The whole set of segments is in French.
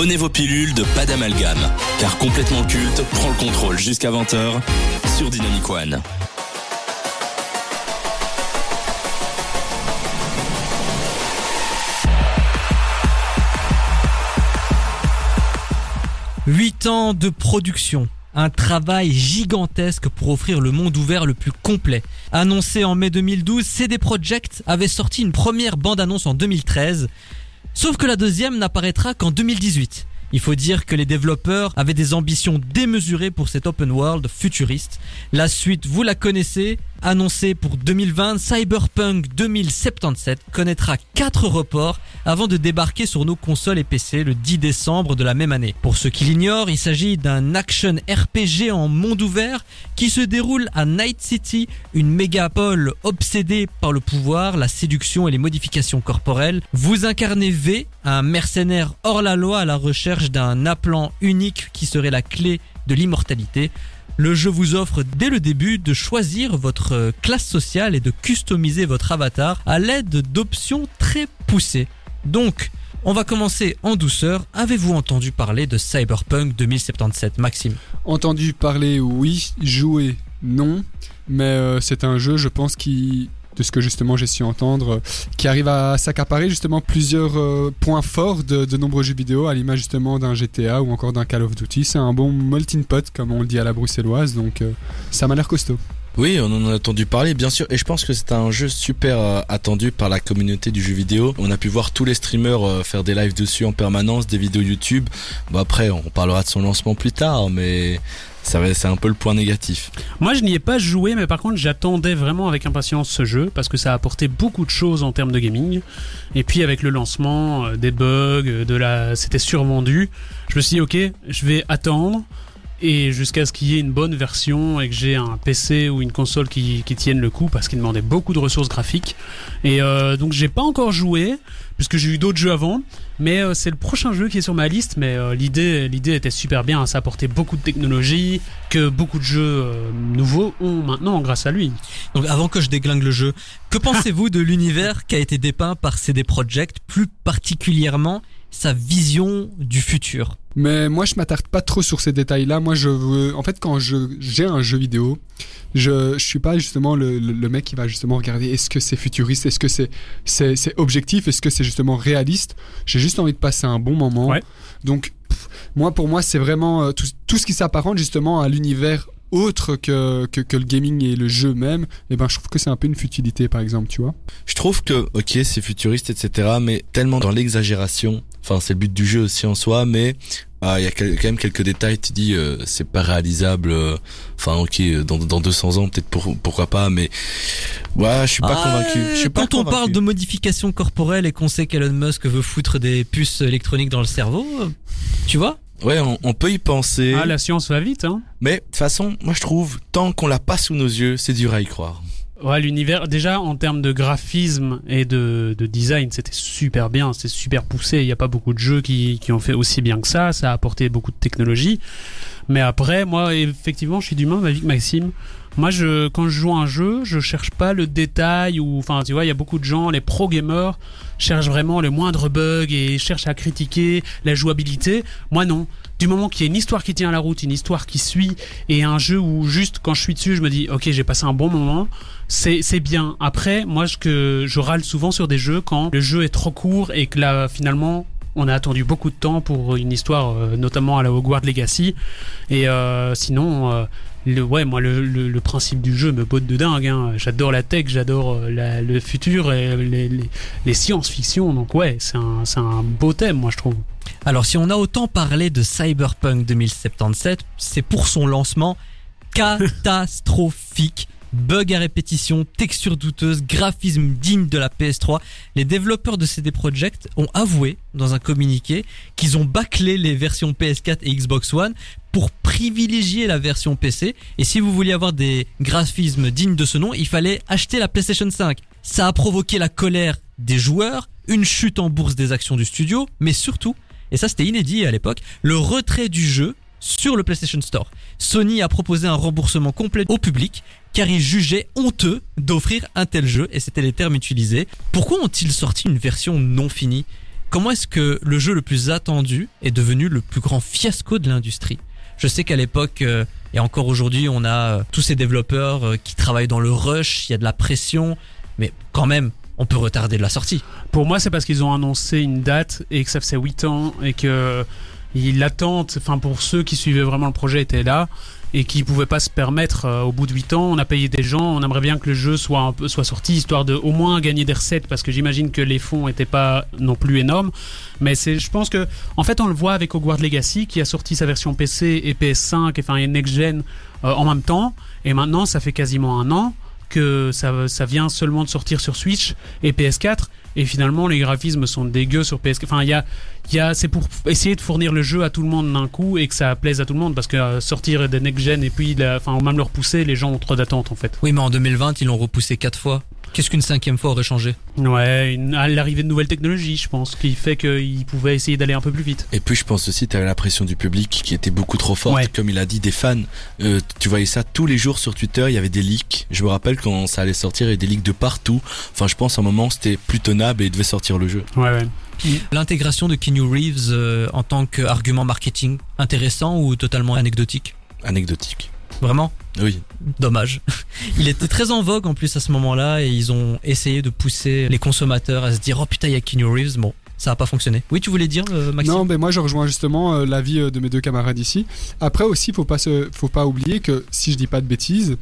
Prenez vos pilules de pas d'amalgame, car complètement culte prend le contrôle jusqu'à 20h sur Dynamic One. Huit ans de production. Un travail gigantesque pour offrir le monde ouvert le plus complet. Annoncé en mai 2012, CD Projekt avait sorti une première bande-annonce en 2013. Sauf que la deuxième n'apparaîtra qu'en 2018. Il faut dire que les développeurs avaient des ambitions démesurées pour cet open world futuriste. La suite, vous la connaissez, annoncée pour 2020, Cyberpunk 2077 connaîtra 4 reports avant de débarquer sur nos consoles et PC le 10 décembre de la même année. Pour ceux qui l'ignorent, il s'agit d'un action RPG en monde ouvert qui se déroule à Night City, une mégapole obsédée par le pouvoir, la séduction et les modifications corporelles. Vous incarnez V, un mercenaire hors la loi à la recherche d'un appelant unique qui serait la clé de l'immortalité. Le jeu vous offre dès le début de choisir votre classe sociale et de customiser votre avatar à l'aide d'options très poussées. Donc, on va commencer en douceur. Avez-vous entendu parler de Cyberpunk 2077, Maxime? Entendu parler, oui. Jouer, non. Mais euh, c'est un jeu, je pense, qui de ce que justement j'ai su entendre, euh, qui arrive à s'accaparer justement plusieurs euh, points forts de, de, nombreux jeux vidéo, à l'image justement d'un GTA ou encore d'un Call of Duty. C'est un bon melting pot, comme on le dit à la bruxelloise, donc euh, ça m'a l'air costaud. Oui, on en a entendu parler, bien sûr, et je pense que c'est un jeu super euh, attendu par la communauté du jeu vidéo. On a pu voir tous les streamers euh, faire des lives dessus en permanence, des vidéos YouTube. Bon après, on parlera de son lancement plus tard, mais c'est un peu le point négatif. Moi, je n'y ai pas joué, mais par contre, j'attendais vraiment avec impatience ce jeu parce que ça a apporté beaucoup de choses en termes de gaming. Et puis avec le lancement, euh, des bugs, de la, c'était survendu. Je me suis dit, ok, je vais attendre et jusqu'à ce qu'il y ait une bonne version et que j'ai un PC ou une console qui, qui tienne le coup parce qu'il demandait beaucoup de ressources graphiques. Et euh, donc j'ai pas encore joué puisque j'ai eu d'autres jeux avant. Mais euh, c'est le prochain jeu qui est sur ma liste. Mais euh, l'idée l'idée était super bien ça apportait beaucoup de technologie que beaucoup de jeux euh, nouveaux ont maintenant grâce à lui. Donc avant que je déglingue le jeu que pensez-vous de l'univers qui a été dépeint par CD Projekt plus particulièrement sa vision du futur. Mais moi, je m'attarde pas trop sur ces détails-là. Moi, je veux, en fait, quand je j'ai un jeu vidéo, je je suis pas justement le, le, le mec qui va justement regarder est-ce que c'est futuriste, est-ce que c'est c'est c'est objectif, est-ce que c'est justement réaliste? J'ai juste envie de passer un bon moment. Ouais. Donc pff, moi, pour moi, c'est vraiment euh, tout, tout ce qui s'apparente justement à l'univers autre que, que, que, le gaming et le jeu même, et ben je trouve que c'est un peu une futilité par exemple, tu vois. Je trouve que ok c'est futuriste etc, mais tellement dans l'exagération. Enfin c'est le but du jeu aussi en soi, mais il euh, y a quand même quelques détails. Tu dis euh, c'est pas réalisable. Enfin euh, ok dans, dans 200 ans peut-être pour, pourquoi pas, mais ouais je suis pas ah, convaincu. Je suis quand pas on convaincu. parle de modification corporelle et qu'on sait qu'Elon Musk veut foutre des puces électroniques dans le cerveau, tu vois? Ouais, on, on, peut y penser. Ah, la science va vite, hein. Mais de toute façon, moi je trouve, tant qu'on l'a pas sous nos yeux, c'est dur à y croire. Ouais, l'univers, déjà en termes de graphisme et de, de design, c'était super bien, c'est super poussé. Il n'y a pas beaucoup de jeux qui, qui ont fait aussi bien que ça. Ça a apporté beaucoup de technologie. Mais après, moi, effectivement, je suis même avis que Maxime. Moi, je, quand je joue un jeu, je cherche pas le détail ou, enfin, tu vois, il y a beaucoup de gens, les pro gamers cherchent vraiment le moindre bug et cherchent à critiquer la jouabilité. Moi, non. Du moment qu'il y a une histoire qui tient la route, une histoire qui suit et un jeu où juste quand je suis dessus, je me dis, ok, j'ai passé un bon moment, c'est, bien. Après, moi, je, que, je râle souvent sur des jeux quand le jeu est trop court et que là, finalement, on a attendu beaucoup de temps pour une histoire, euh, notamment à la Hogwarts Legacy. Et euh, sinon, euh, le, ouais, moi, le, principe du jeu me botte de dingue. Hein. J'adore la tech, j'adore la, le futur et les, les, les science-fiction. Donc ouais, c'est un, beau thème, moi, je trouve. Alors, si on a autant parlé de Cyberpunk 2077, c'est pour son lancement catastrophique. Bugs à répétition, textures douteuses, graphisme digne de la PS3. Les développeurs de CD Projekt ont avoué dans un communiqué qu'ils ont bâclé les versions PS4 et Xbox One pour privilégier la version PC. Et si vous vouliez avoir des graphismes dignes de ce nom, il fallait acheter la PlayStation 5. Ça a provoqué la colère des joueurs, une chute en bourse des actions du studio, mais surtout, et ça c'était inédit à l'époque, le retrait du jeu sur le PlayStation Store. Sony a proposé un remboursement complet au public car ils jugeaient honteux d'offrir un tel jeu et c'était les termes utilisés. Pourquoi ont-ils sorti une version non finie? Comment est-ce que le jeu le plus attendu est devenu le plus grand fiasco de l'industrie? Je sais qu'à l'époque euh, et encore aujourd'hui, on a euh, tous ces développeurs euh, qui travaillent dans le rush, il y a de la pression, mais quand même, on peut retarder la sortie. Pour moi, c'est parce qu'ils ont annoncé une date et que ça faisait 8 ans et que l'attente, enfin pour ceux qui suivaient vraiment le projet, était là et qui pouvaient pas se permettre euh, au bout de 8 ans. On a payé des gens, on aimerait bien que le jeu soit un peu soit sorti histoire de au moins gagner des recettes parce que j'imagine que les fonds étaient pas non plus énormes. Mais c'est, je pense que en fait on le voit avec Hogwarts Legacy qui a sorti sa version PC et PS5, enfin et next gen euh, en même temps. Et maintenant ça fait quasiment un an que ça, ça vient seulement de sortir sur Switch et PS4 et finalement les graphismes sont dégueux sur PS4 enfin y a, y a c'est pour essayer de fournir le jeu à tout le monde d'un coup et que ça plaise à tout le monde. Parce que euh, sortir des next gen et puis enfin même le repousser les gens ont trop d'attentes en fait. Oui, mais en 2020, ils l'ont repoussé quatre fois. Qu'est-ce qu'une cinquième fois aurait changé ouais une- à l'arrivée de nouvelles technologies je pense qui fait qu'ils pouvaient essayer d'aller un peu plus vite Et puis je pense aussi t'avais la pression du public qui était beaucoup trop forte, Ouais. comme il a dit des fans. Euh, tu voyais ça tous les jours sur Twitter, il y avait des leaks. Je me rappelle quand ça allait sortir, il y avait des leaks de partout. Enfin je pense à un moment c'était plus tenable et il devait sortir le jeu. ouais ouais L'intégration de Keanu Reeves euh, en tant qu'argument marketing, intéressant ou totalement anecdotique? Anecdotique. Vraiment? Oui. Dommage. Il était très en vogue en plus à ce moment-là et ils ont essayé de pousser les consommateurs à se dire oh putain il y a Keanu Reeves. Bon, ça a pas fonctionné. Oui, tu voulais dire euh, Maxime? Non, ben moi je rejoins justement euh, l'avis euh, de mes deux camarades ici. Après aussi, faut pas se, faut pas oublier que si je dis pas de bêtises,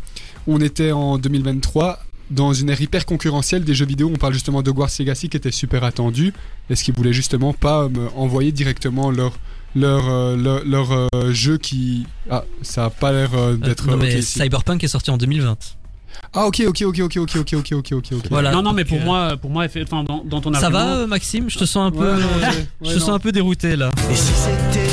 on était en 2023 dans une ère hyper concurrentielle des jeux vidéo. On parle justement de Hogwarts Legacy qui était super attendu. Est-ce qu'ils voulaient justement pas me envoyer directement leur leur euh, leur, leur, euh, jeu qui ah ça a pas l'air euh, Euh, d'être non, mais. Cyberpunk est sorti en 2020. ah ok ok ok ok ok ok ok ok ok ok Voilà. non non mais pour moi pour moi enfin dans, dans ton Ça va Maxime Je te sens un peu Ouais, non, ouais, je te non. sens un peu dérouté là. Et si c'était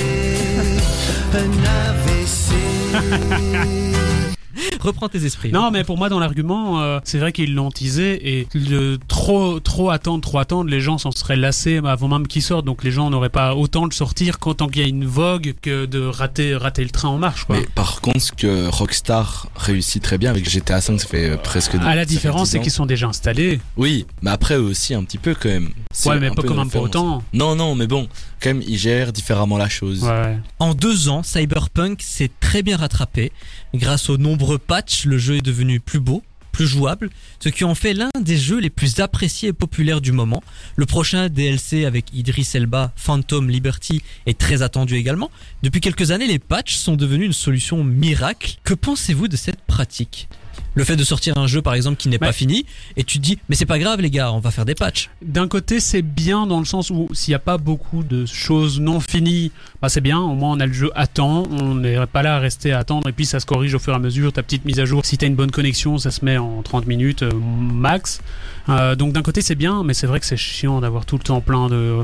un AVC Reprends tes esprits. Non, mais pour moi, dans l'argument, euh, c'est vrai qu'ils l'ont teasé et le trop, trop attendre, trop attendre, les gens s'en seraient lassés avant même qu'il sorte. Donc les gens n'auraient pas autant de sortir qu'en tant qu'il y a une vogue que de rater, rater le train en marche. Quoi. Mais par contre ce que Rockstar réussit très bien avec GTA 5, ça fait euh, presque. Ah, la différence, 10 c'est qu'ils sont déjà installés. Oui, mais après eux aussi un petit peu quand même. Ouais, mais pas quand même pas référence. autant. Non non, mais bon, quand même ils gèrent différemment la chose. Ouais. En deux ans, Cyberpunk s'est très bien rattrapé. Grâce aux nombreux le jeu est devenu plus beau, plus jouable, ce qui en fait l'un des jeux les plus appréciés et populaires du moment. Le prochain DLC avec Idris Elba, Phantom Liberty, est très attendu également. Depuis quelques années, les patchs sont devenus une solution miracle. Que pensez-vous de cette pratique? Le fait de sortir un jeu par exemple qui n'est pas fini et tu te dis mais c'est pas grave les gars on va faire des patchs D'un côté, c'est bien dans le sens où s'il n'y a pas beaucoup de choses non finies, bah c'est bien. Au moins, on a le jeu à temps. On n'est pas là à rester à attendre et puis ça se corrige au fur et à mesure. Ta petite mise à jour, si t'as une bonne connexion, ça se met en 30 minutes euh, max. Euh, donc d'un côté, c'est bien, mais c'est vrai que c'est chiant d'avoir tout le temps plein de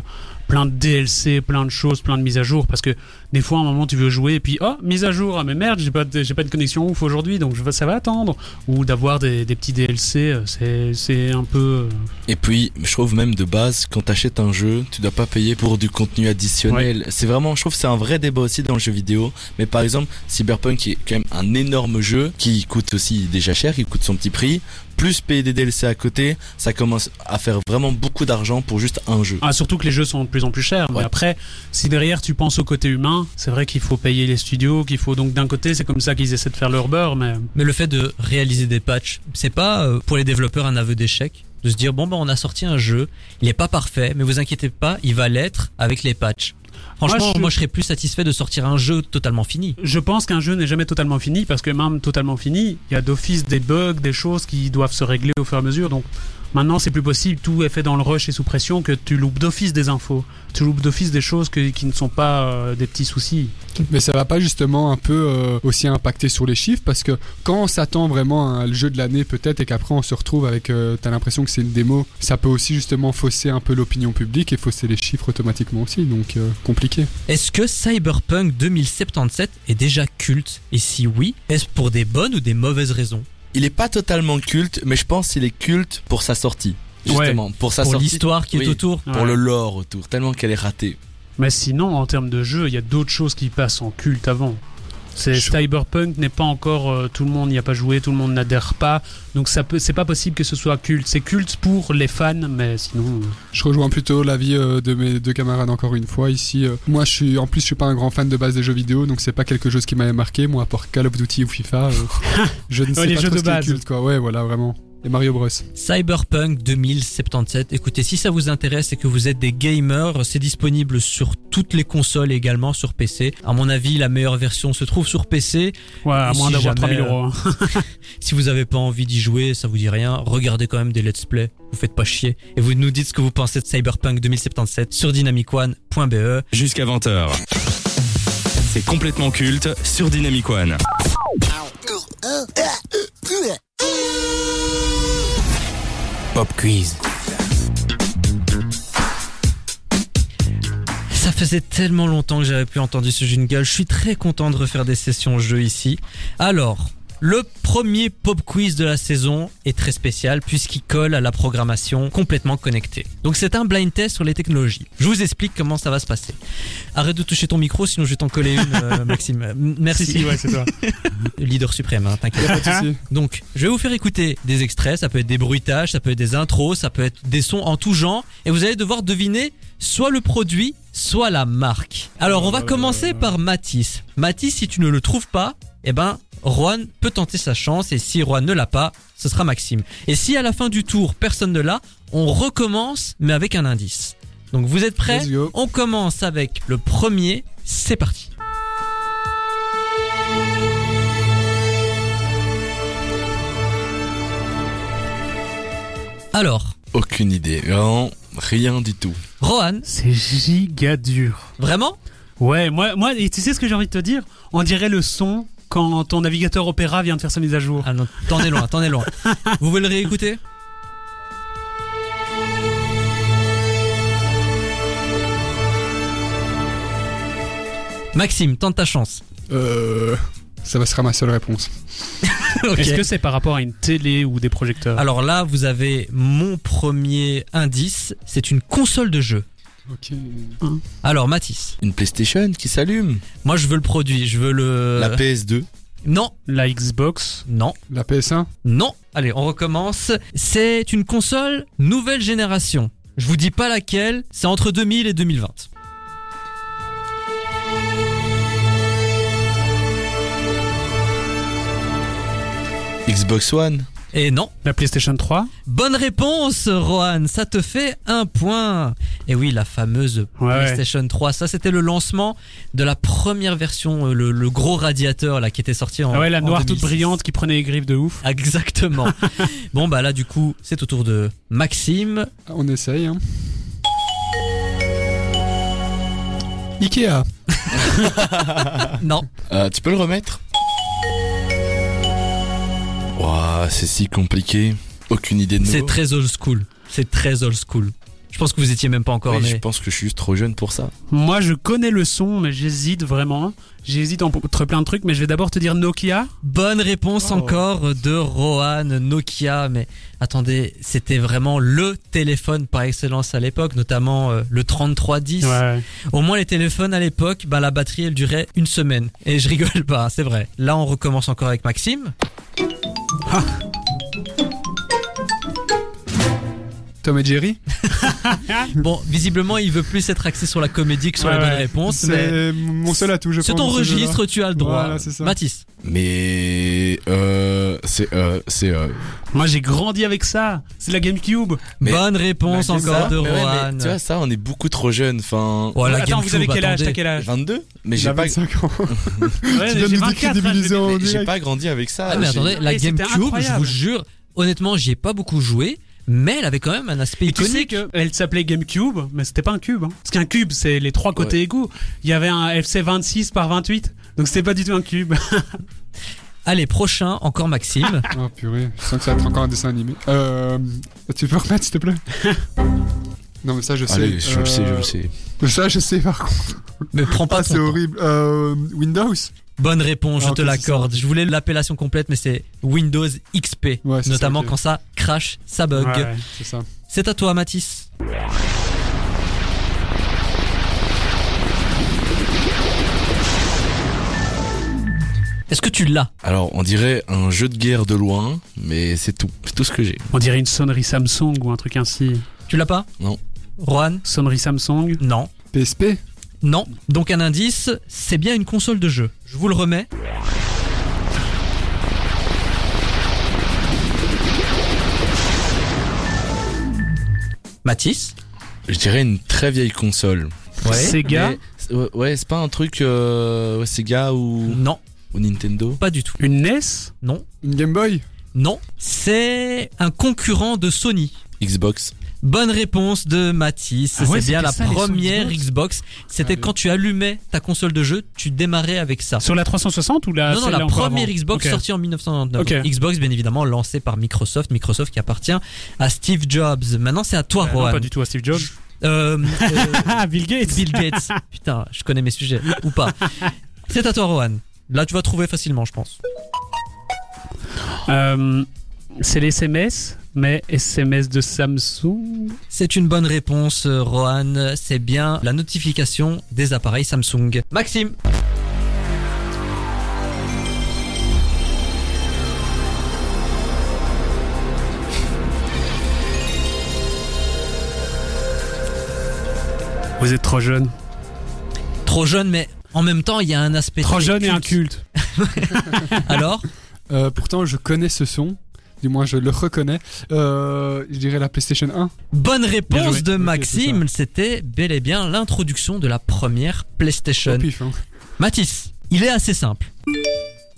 plein de DLC, plein de choses, plein de mises à jour parce que des fois à un moment tu veux jouer et puis oh mise à jour ah mais merde j'ai pas de, j'ai pas de connexion ouf aujourd'hui donc je, ça va attendre ou d'avoir des, des petits DLC euh, c'est c'est un peu euh, Et puis, je trouve même de base, quand t'achètes un jeu, tu dois pas payer pour du contenu additionnel. C'est vraiment, je trouve que c'est un vrai débat aussi dans le jeu vidéo. Mais par exemple, Cyberpunk est quand même un énorme jeu, qui coûte aussi déjà cher, qui coûte son petit prix, plus payer des DLC à côté, ça commence à faire vraiment beaucoup d'argent pour juste un jeu. Ah, surtout que les jeux sont de plus en plus chers. Mais après, si derrière tu penses au côté humain, c'est vrai qu'il faut payer les studios, qu'il faut donc d'un côté, c'est comme ça qu'ils essaient de faire leur beurre, mais Mais le fait de réaliser des patchs, c'est pas euh, pour les développeurs un aveu d'échec de se dire bon ben on a sorti un jeu, il est pas parfait, mais vous inquiétez pas, il va l'être avec les patchs. Franchement, Moi, je... serais plus satisfait de sortir un jeu totalement fini. je pense qu'un jeu n'est jamais totalement fini parce que même totalement fini, il y a d'office des bugs, des choses qui doivent se régler au fur et à mesure. Donc maintenant, c'est plus possible. Tout est fait dans le rush et sous pression que tu loupes d'office des infos. Tu loupes d'office des choses que- qui ne sont pas euh, des petits soucis. Mais ça va pas justement un peu euh, aussi impacter sur les chiffres parce que quand on s'attend vraiment à le jeu de l'année peut-être et qu'après on se retrouve avec euh, t'as l'impression que c'est une démo, ça peut aussi justement fausser un peu l'opinion publique et fausser les chiffres automatiquement aussi donc euh, compliqué. Est-ce que Cyberpunk 2077 est déjà culte? Et si oui, est-ce pour des bonnes ou des mauvaises raisons? Il est pas totalement culte, mais je pense qu'il est culte pour sa sortie. Justement, pour sa Pour sortie. l'histoire qui est autour Pour Ouais. le lore autour, tellement qu'elle est ratée. Mais sinon, en termes de jeu, il y a d'autres choses qui passent en culte avant. C'est Je- Cyberpunk n'est pas encore euh, tout le monde n'y a pas joué, tout le monde n'adhère pas, donc ça peut, c'est pas possible que ce soit culte. C'est culte pour les fans, mais sinon. euh, Je rejoins plutôt l'avis euh, de mes deux camarades encore une fois ici. euh, moi, je suis en plus, je suis pas un grand fan de base des jeux vidéo, donc c'est pas quelque chose qui m'avait marqué. Moi, à part Call of Duty ou FIFA, je ne sais les pas jeux trop de ce qui est base. culte, quoi. Ouais, voilà, vraiment. Et Mario Bros. Cyberpunk 2077. Écoutez, si ça vous intéresse et que vous êtes des gamers, c'est disponible sur toutes les consoles et également sur PC. À mon avis, la meilleure version se trouve sur PC. Ouais, à Et moins si d'avoir jamais, 3000 euros. hein. Si vous avez pas envie d'y jouer, ça vous dit rien, regardez quand même des let's play. Vous faites pas chier. Et vous nous dites ce que vous pensez de Cyberpunk 2077 sur dynamicone.be. Jusqu'à 20h. C'est complètement culte sur Dynamic One. Pop quiz. Ça faisait tellement longtemps que j'avais plus entendu ce jingle. Je suis très content de refaire des sessions jeux ici. Alors, le premier pop quiz de la saison est très spécial puisqu'il colle à la programmation complètement connectée. Donc c'est un blind test sur les technologies. Je vous explique comment ça va se passer. Arrête de toucher ton micro sinon je vais t'en coller une, euh, Maxime. Euh, Merci. Si, si, ouais, c'est toi. Leader suprême, hein, t'inquiète. Donc, je vais vous faire écouter des extraits, ça peut être des bruitages, ça peut être des intros, ça peut être des sons en tout genre, et vous allez devoir deviner soit le produit, soit la marque. Alors, on va commencer par Matisse. Matisse, si tu ne le trouves pas, eh ben, Juan peut tenter sa chance, et si Juan ne l'a pas, ce sera Maxime. Et si à la fin du tour, personne ne l'a, on recommence, mais avec un indice. Donc, vous êtes prêts. On commence avec le premier, c'est parti. Alors, Aucune idée. Vraiment, rien du tout. Rohan, C'est giga dur. vraiment? Ouais, moi, moi, et tu sais ce que j'ai envie de te dire? On dirait le son quand ton navigateur Opera vient de faire sa mise à jour. Ah non, t'en es loin, t'en es loin. Vous voulez le réécouter? Maxime, tente ta chance. Euh, ça va sera ma seule réponse. Ok. Est-ce que c'est par rapport à une télé ou des projecteurs? Alors là, vous avez mon premier indice, c'est une console de jeu. Ok. Alors Mathis, Une PlayStation qui s'allume. moi je veux le produit, je veux le... La PS2. Non, La Xbox non, La PS1 non. Allez, on recommence. C'est une console nouvelle génération. Je vous dis pas laquelle, c'est entre 2000 et 2020. Xbox One. Et non, La PlayStation 3 Bonne réponse, Rohan. Ça te fait un point. Et oui, la fameuse Ouais, PlayStation 3. Ça, c'était le lancement de la première version, euh, le, le gros radiateur là qui était sorti en. Ah ouais, la en noire toute 2006. brillante qui prenait les griffes de ouf. Exactement. bon bah là, du coup, c'est au tour de Maxime. Ah, On essaye. Hein. Ikea. Non. Euh, tu peux le remettre? Ouah, c'est si compliqué. Aucune idée de C'est très old school. C'est très old school. Je pense que vous étiez même pas encore Oui, né. je pense que je suis juste trop jeune pour ça. Moi, je connais le son, mais j'hésite vraiment. J'hésite entre plein de trucs, mais je vais d'abord te dire Nokia. Bonne réponse Oh. encore de Rohan Nokia. Mais attendez, c'était vraiment le téléphone par excellence à l'époque, notamment euh, le 3310. Ouais. Au moins les téléphones à l'époque, bah, la batterie elle durait une semaine. Et je rigole pas, c'est vrai. Là on recommence encore avec Maxime. Tom et Jerry? Bon, visiblement il veut plus être axé sur la comédie que sur Ouais, les bonnes ouais. réponses. Mais C'est mon seul atout, je ton registre, tu as le droit. Voilà, c'est ça. Mathis. Mais euh, c'est euh, c'est euh, Moi, j'ai grandi avec ça. C'est la GameCube. Mais- Bonne réponse Bah, encore ça. de ouais, Rohan. tu vois ça, on est beaucoup trop jeune. Enfin, Oh, la Attends, vous avez GameCube, quel âge quel âge 22. Mais j'ai pas 25 ans. Ouais, Tu viens de j'ai nous 24, décrédibiliser je en vais- mais j'ai pas grandi avec ça. Ah mais attendez, la c'était GameCube, je vous jure, honnêtement, j'y ai pas beaucoup joué, mais elle avait quand même un aspect Et tu sais qu'elle s'appelait GameCube, mais c'était pas un cube. Hein. Parce qu'un cube, c'est les trois côtés égaux. Il y avait un FC 26 par 28, donc c'était pas du tout un cube. Allez, prochain, encore Maxime. Oh purée, je sens que ça va être encore un dessin animé. Euh, tu peux remettre s'il te plaît? Non mais ça je sais. Allez, je le sais, je Euh, le sais. Ça je sais par contre. mais prends pas Ah ton c'est temps. horrible. Euh, Windows? Bonne réponse, Ah, je te ok, l'accorde. Je voulais l'appellation complète, mais c'est Windows XP. Ouais, c'est ça, notamment quand ça crash, ça bug. Ouais. C'est ça. C'est à toi, Mathis. Est-ce que tu l'as? Alors, on dirait un jeu de guerre de loin, mais c'est tout. C'est tout ce que j'ai. On dirait une sonnerie Samsung ou un truc ainsi. Tu l'as pas? Non. Juan? Sonnerie Samsung? Non. PSP Non. Donc un indice, c'est bien une console de jeu. Je vous le remets. Mathis Je dirais une très vieille console. Sega. Mais- ouais, ouais, c'est pas un truc euh, ouais, Sega ou, Non, ou Nintendo? Pas du tout. Une NES. Non, Une Game Boy? Non. C'est un concurrent de Sony. Xbox. Bonne réponse de Mathis. Ah ouais, c'est bien la ça, première Xbox. C'était Ah oui. quand tu allumais ta console de jeu, tu démarrais avec ça. Sur la 360 ou la non, non, la première avant Xbox sortie en 1999. Ok. Xbox, bien évidemment, lancée par Microsoft. Microsoft qui appartient à Steve Jobs. Maintenant, c'est à toi, Euh, Rohan. pas du tout à Steve Jobs. Euh, Bill Gates. Bill Gates. Putain, je connais mes sujets. Ou pas. C'est à toi, Rohan. Là, tu vas trouver facilement, je pense. Euh, c'est les SMS, mais SMS de Samsung. C'est une bonne réponse, euh, Rohan. C'est bien la notification des appareils Samsung. Maxime. Vous êtes trop jeune. Trop jeune, mais en même temps, il y a un aspect. Trop jeune et un culte. culte. Alors, Euh, Pourtant, je connais ce son. Du moins, je le reconnais. Euh, je dirais la PlayStation 1. bonne réponse de Maxime. C'était bel et bien l'introduction de la première PlayStation. Au pif, hein. Mathis, il est assez simple.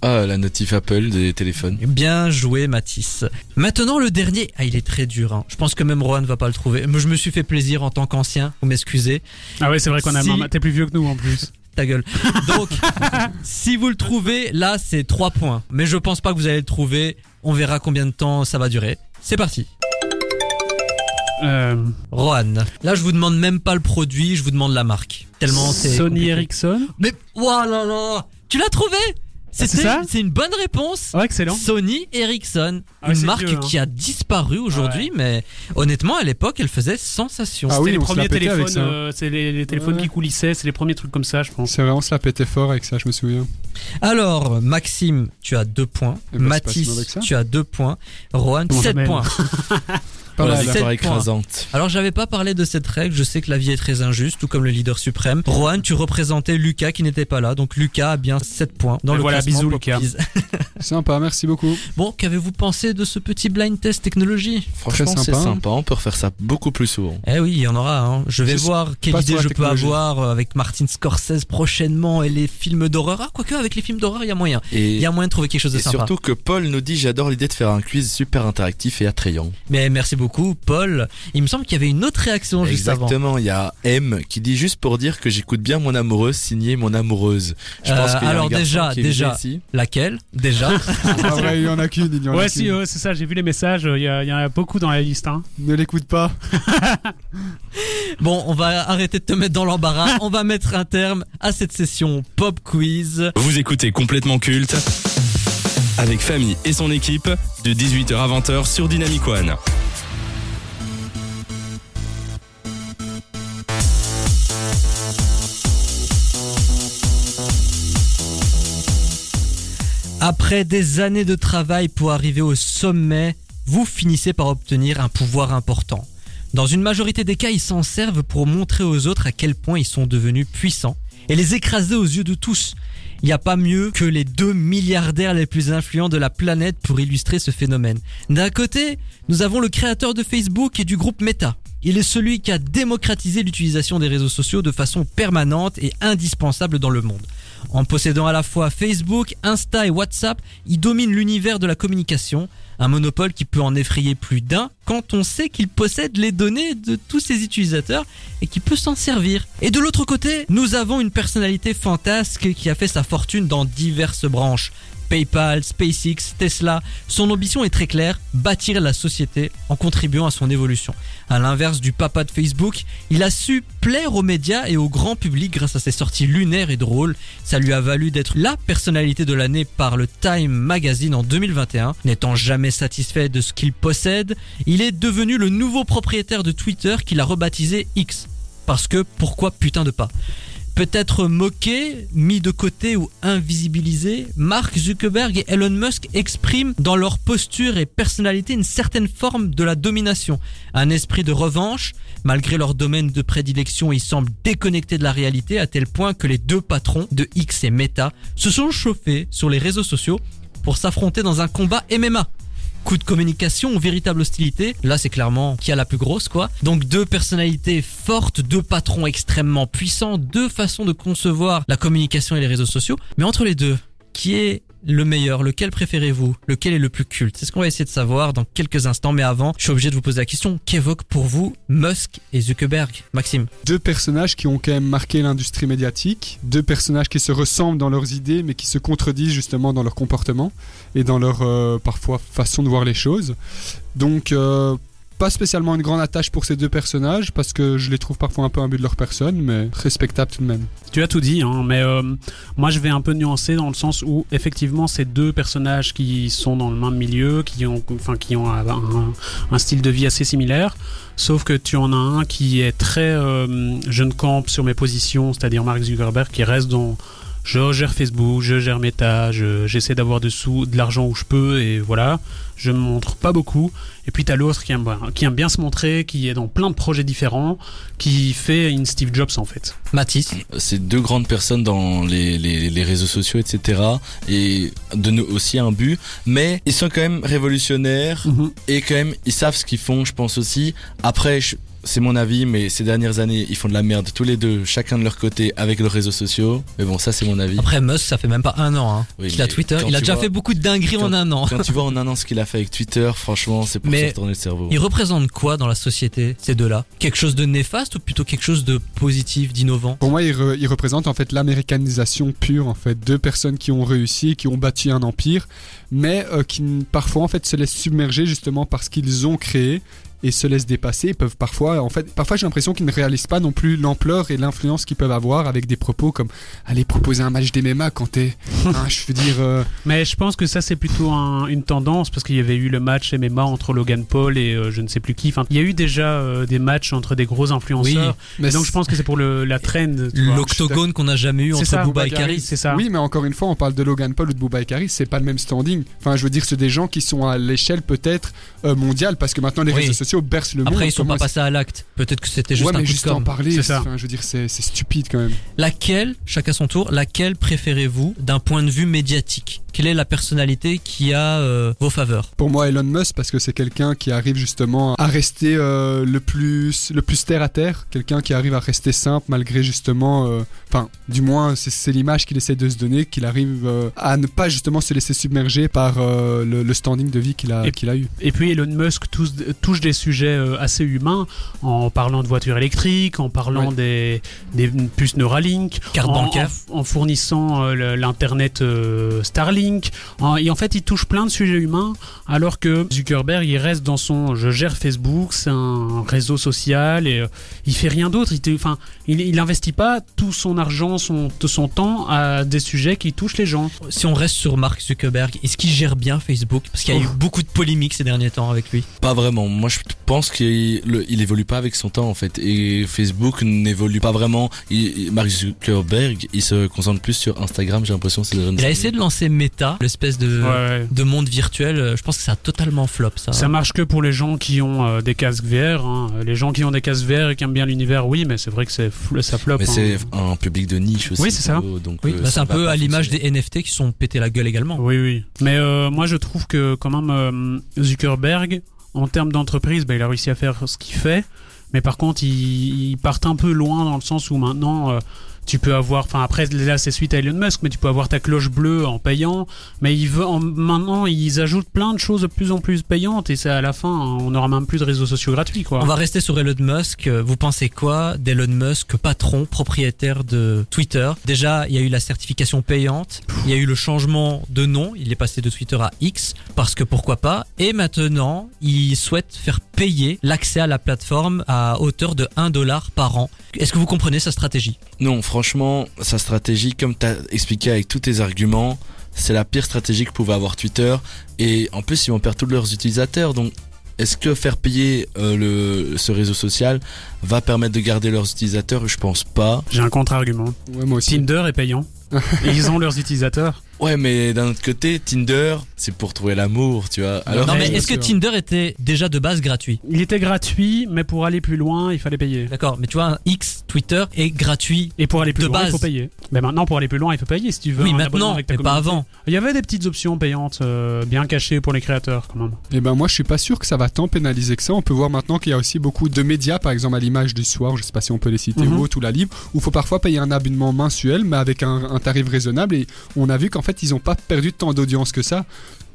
Ah, la notif Apple des téléphones. Bien joué, Mathis. Maintenant, le dernier. Ah, il est très dur. hein. Je pense que même Rohan ne va pas le trouver. Mais je me suis fait plaisir en tant qu'ancien. Vous m'excusez. Ah ouais, c'est vrai qu'on a Si. marre. T'es plus vieux que nous en plus. Ta gueule. Donc, si vous le trouvez, là, c'est 3 points. Mais je pense pas que vous allez le trouver. On verra combien de temps ça va durer. C'est parti. Euh, Rohan. Là, je vous demande même pas le produit, je vous demande la marque. Tellement c'est. Sony compliqué. Ericsson? Mais, oh là là Tu l'as trouvé? C'était- ça C'est une bonne réponse. Oh, excellent. Sony Ericsson, Ah une marque vieux, hein. qui a disparu aujourd'hui, mais honnêtement à l'époque elle faisait sensation. Ah C'était oui, les on se la premiers téléphones, ça. euh, c'est les, les téléphones Ouais. qui coulissaient, c'est les premiers trucs comme ça, je pense. C'est vrai, on se la pétait fort avec ça, je me souviens. Alors Maxime, tu as deux points. Si Mathis, tu as deux points. Rohan, Comment ça 7 mène points. Pas Voilà, mal. écrasante. Alors j'avais pas parlé de cette règle, je sais que la vie est très injuste, tout comme le leader suprême. Rohan, tu représentais Lucas qui n'était pas là, donc Lucas a bien 7 points dans Et le voilà, classement bisous, Lucas. Sympa, merci beaucoup. Bon, qu'avez-vous pensé de ce petit blind test technologie Franchement, c'est sympa. On peut refaire ça beaucoup plus souvent. Eh oui, il y en aura. Hein. Je vais voir quelle idée je peux avoir euh, avec Martin Scorsese prochainement et les films d'horreur. Ah, quoique avec les films d'horreur, il y a moyen. Il y a moyen de trouver quelque chose de et sympa. surtout que Paul nous dit j'adore l'idée de faire un quiz super interactif et attrayant. Mais merci beaucoup, Paul. Il me semble qu'il y avait une autre réaction juste avant. Exactement, il y a M qui dit juste pour dire que j'écoute bien mon amoureuse signé mon amoureuse. Je Euh, pense qu'il y a alors un déjà, qui déjà. Laquelle? Déjà Ah vrai, il y en a qu'une, y en Ouais, si, ouais, c'est ça, j'ai vu les messages, il y, a- il y en a beaucoup dans la liste. Hein. Ne l'écoute pas. Bon, on va arrêter de te mettre dans l'embarras. on va mettre un terme à cette session pop quiz. Vous écoutez complètement culte avec Famille et son équipe de 18h à 20h sur Dynamic One. Après des années de travail pour arriver au sommet, vous finissez par obtenir un pouvoir important. Dans une majorité des cas, ils s'en servent pour montrer aux autres à quel point ils sont devenus puissants et les écraser aux yeux de tous. Il n'y a pas mieux que les deux milliardaires les plus influents de la planète pour illustrer ce phénomène. D'un côté, nous avons le créateur de Facebook et du groupe Meta. Il est celui qui a démocratisé l'utilisation des réseaux sociaux de façon permanente et indispensable dans le monde. En possédant à la fois Facebook, Insta et WhatsApp, il domine l'univers de la communication, un monopole qui peut en effrayer plus d'un quand on sait qu'il possède les données de tous ses utilisateurs et qui peut s'en servir. Et de l'autre côté, nous avons une personnalité fantasque qui a fait sa fortune dans diverses branches. PayPal, SpaceX, Tesla, son ambition est très claire, bâtir la société en contribuant à son évolution. À l'inverse du papa de Facebook, il a su plaire aux médias et au grand public grâce à ses sorties lunaires et drôles. Ça lui a valu d'être la personnalité de l'année par le Time Magazine en 2021. N'étant jamais satisfait de ce qu'il possède, il est devenu le nouveau propriétaire de Twitter qu'il a rebaptisé X. Parce que pourquoi putain de pas? Peut-être moqué, mis de côté ou invisibilisé, Mark Zuckerberg et Elon Musk expriment dans leur posture et personnalité une certaine forme de la domination, un esprit de revanche. Malgré leur domaine de prédilection, ils semblent déconnectés de la réalité à tel point que les deux patrons de X et Meta se sont chauffés sur les réseaux sociaux pour s'affronter dans un combat MMA. Coup de communication véritable hostilité Là, c'est clairement qui a la plus grosse, quoi. Donc deux personnalités fortes, deux patrons extrêmement puissants, deux façons de concevoir la communication et les réseaux sociaux. Mais entre les deux, qui est le meilleur Lequel préférez-vous Lequel est le plus culte? C'est ce qu'on va essayer de savoir dans quelques instants. Mais avant, je suis obligé de vous poser la question qu'évoquent pour vous Musk et Zuckerberg? Maxime Deux personnages qui ont quand même marqué l'industrie médiatique, deux personnages qui se ressemblent dans leurs idées mais qui se contredisent justement dans leur comportement et dans leur euh, parfois façon de voir les choses. Donc euh, pas spécialement une grande attache pour ces deux personnages parce que je les trouve parfois un peu imbus de leur personne, mais respectable tout de même. Tu as tout dit, hein, mais euh, moi je vais un peu nuancer dans le sens où effectivement ces deux personnages qui sont dans le même milieu, qui ont, enfin, qui ont un, style de vie assez similaire, sauf que tu en as un qui est très euh, je ne sur mes positions, c'est-à-dire Mark Zuckerberg qui reste dans je gère Facebook, je gère Meta, je- j'essaie d'avoir de sous, de l'argent où je peux et voilà, je me montre pas beaucoup. Et puis t'as l'autre qui aime, qui aime bien se montrer, qui est dans plein de projets différents, qui fait une Steve Jobs en fait. Mathis C'est deux grandes personnes dans les, les, les réseaux sociaux, etc. Et de nous aussi un but. Mais ils sont quand même révolutionnaires et quand même ils savent ce qu'ils font, je pense aussi. Après, je- c'est mon avis, mais ces dernières années, ils font de la merde tous les deux, chacun de leur côté, avec leurs réseaux sociaux. Mais bon, ça c'est mon avis. Après Musk, ça fait même pas un an hein, Oui, qu'il a Twitter. Il a déjà vois- fait beaucoup de dingueries en un an. Quand tu vois en un an ce qu'il a fait avec Twitter, franchement, c'est pour Mais- se retourner le cerveau. Ils représentent quoi dans la société, ces deux-là? Quelque chose de néfaste ou plutôt quelque chose de positif, d'innovant? Pour moi, ils, re- ils représentent en fait l'américanisation pure, en fait, deux personnes qui ont réussi, qui ont bâti un empire, mais euh, qui parfois en fait se laissent submerger justement parce qu'ils ont créé et se laissent dépasser. Ils peuvent parfois, en fait, parfois j'ai l'impression qu'ils ne réalisent pas non plus l'ampleur et l'influence qu'ils peuvent avoir avec des propos comme aller proposer un match d'MMA quand t'es, hein, je veux dire, euh, Mais je pense que ça c'est plutôt un- une tendance parce qu'il y avait eu le match MMA entre Logan Paul et euh, je ne sais plus qui. Enfin, il y a eu déjà euh, des matchs entre des gros influenceurs. mais Et donc je pense que c'est pour le, la trend. L'octogone qu'on n'a jamais eu C'est entre ça, Booba et Karis. C'est ça. Oui, mais encore une fois, on parle de Logan Paul ou de Booba et Karis, c'est pas le même standing. Enfin, je veux dire, c'est des gens qui sont à l'échelle peut-être euh, mondiale, parce que maintenant les Oui. réseaux sociaux bercent le monde. Après, ils sont pas passés à l'acte. Peut-être que c'était juste ouais, un mais coup de juste en com'. parler, C'est ça. enfin, je veux dire, c'est c'est stupide quand même. Laquelle, chacun son tour, laquelle préférez-vous d'un point de vue médiatique? Quelle est la personnalité qui a euh, vos faveurs? Pour moi, Elon Musk, parce que c'est quelqu'un qui arrive justement à rester euh, le plus le plus terre à terre, quelqu'un qui arrive à rester simple malgré justement, euh, enfin, du moins, c'est- c'est l'image qu'il essaie de se donner, qu'il arrive euh, à ne pas justement se laisser submerger par euh, le, le standing de vie qu'il a Et- qu'il a eu. Et puis Elon Musk touche, touche des sujets euh, assez humains en parlant de voitures électriques, en parlant des, des puces Neuralink, Carte en, bancaire. en- en fournissant euh, le- l'internet euh, Starlink. En- et en fait, il touche plein de sujets humains, alors que Zuckerberg, il reste dans son je gère Facebook, c'est un réseau social et euh, il fait rien d'autre. Il, enfin, il, il investit pas tout son argent, son, son temps à des sujets qui touchent les gens. Si on reste sur Mark Zuckerberg, est-ce qu'il gère bien Facebook? Parce qu'il y a eu beaucoup de polémiques ces derniers temps avec lui. Pas vraiment. Moi, je pense qu'il il évolue pas avec son temps en fait. Et Facebook n'évolue pas vraiment. Il, Mark Zuckerberg, il se concentre plus sur Instagram. J'ai l'impression c'est Il a essayé de lancer Meta, l'espèce de, Ouais. de monde virtuel. Je pense que ça a totalement flop, ça. Ça marche que pour les gens qui ont euh, des casques VR. hein. Les gens qui ont des casques VR et qui aiment bien l'univers, oui, mais c'est vrai que c'est ça flop. Mais hein. c'est un public de niche aussi. Oui, c'est ça. Donc, Oui, euh, bah, c'est un peu à l'image des NFT qui sont pété la gueule également. Oui, oui. Mais euh, moi, je trouve que quand même euh, Zuckerberg, en termes d'entreprise, bah, il a réussi à faire ce qu'il fait. Mais par contre, il, il part un peu loin dans le sens où maintenant, euh, tu peux avoir, enfin après là c'est suite à Elon Musk, mais tu peux avoir ta cloche bleue en payant. Mais il veut, en- maintenant ils ajoutent plein de choses de plus en plus payantes et c'est à la fin, on n'aura même plus de réseaux sociaux gratuits quoi. On va rester sur Elon Musk. Euh, Vous pensez quoi d'Elon Musk, patron, propriétaire de Twitter? Déjà, il y a eu la certification payante, il y a eu le changement de nom, il est passé de Twitter à X, parce que pourquoi pas, et maintenant, il souhaite faire payer l'accès à la plateforme à hauteur de 1 dollar par an. Est-ce que vous comprenez sa stratégie? Non, franchement, sa stratégie, comme tu as expliqué avec tous tes arguments, c'est la pire stratégie que pouvait avoir Twitter. Et en plus, ils vont perdre tous leurs utilisateurs. Donc, est-ce que faire payer euh, le ce réseau social va permettre de garder leurs utilisateurs? Je pense pas. J'ai un contre-argument. Ouais, moi aussi. Tinder est payant. et ils ont leurs utilisateurs. Ouais, mais d'un autre côté, Tinder, c'est pour trouver l'amour, tu vois. Alors, non, mais est-ce que. Tinder était déjà de base gratuit? Il était gratuit, mais pour aller plus loin, il fallait payer. D'accord, mais tu vois, X, Twitter est gratuit. Et pour aller plus De loin, il base. faut payer. Mais maintenant, pour aller plus loin, il faut payer si tu veux. Oui, un maintenant, avec ta mais pas avant. Il y avait des petites options payantes euh, bien cachées pour les créateurs, quand même. Eh ben moi je suis pas sûr que ça va tant pénaliser que ça. On peut voir maintenant qu'il y a aussi beaucoup de médias, par exemple à l'image du soir, je sais pas si on peut les citer ou autre, ou la Libre, où il faut parfois payer un abonnement mensuel, mais avec un, un tarif raisonnable. Et on a vu qu'en fait ils ont pas perdu tant d'audience que ça.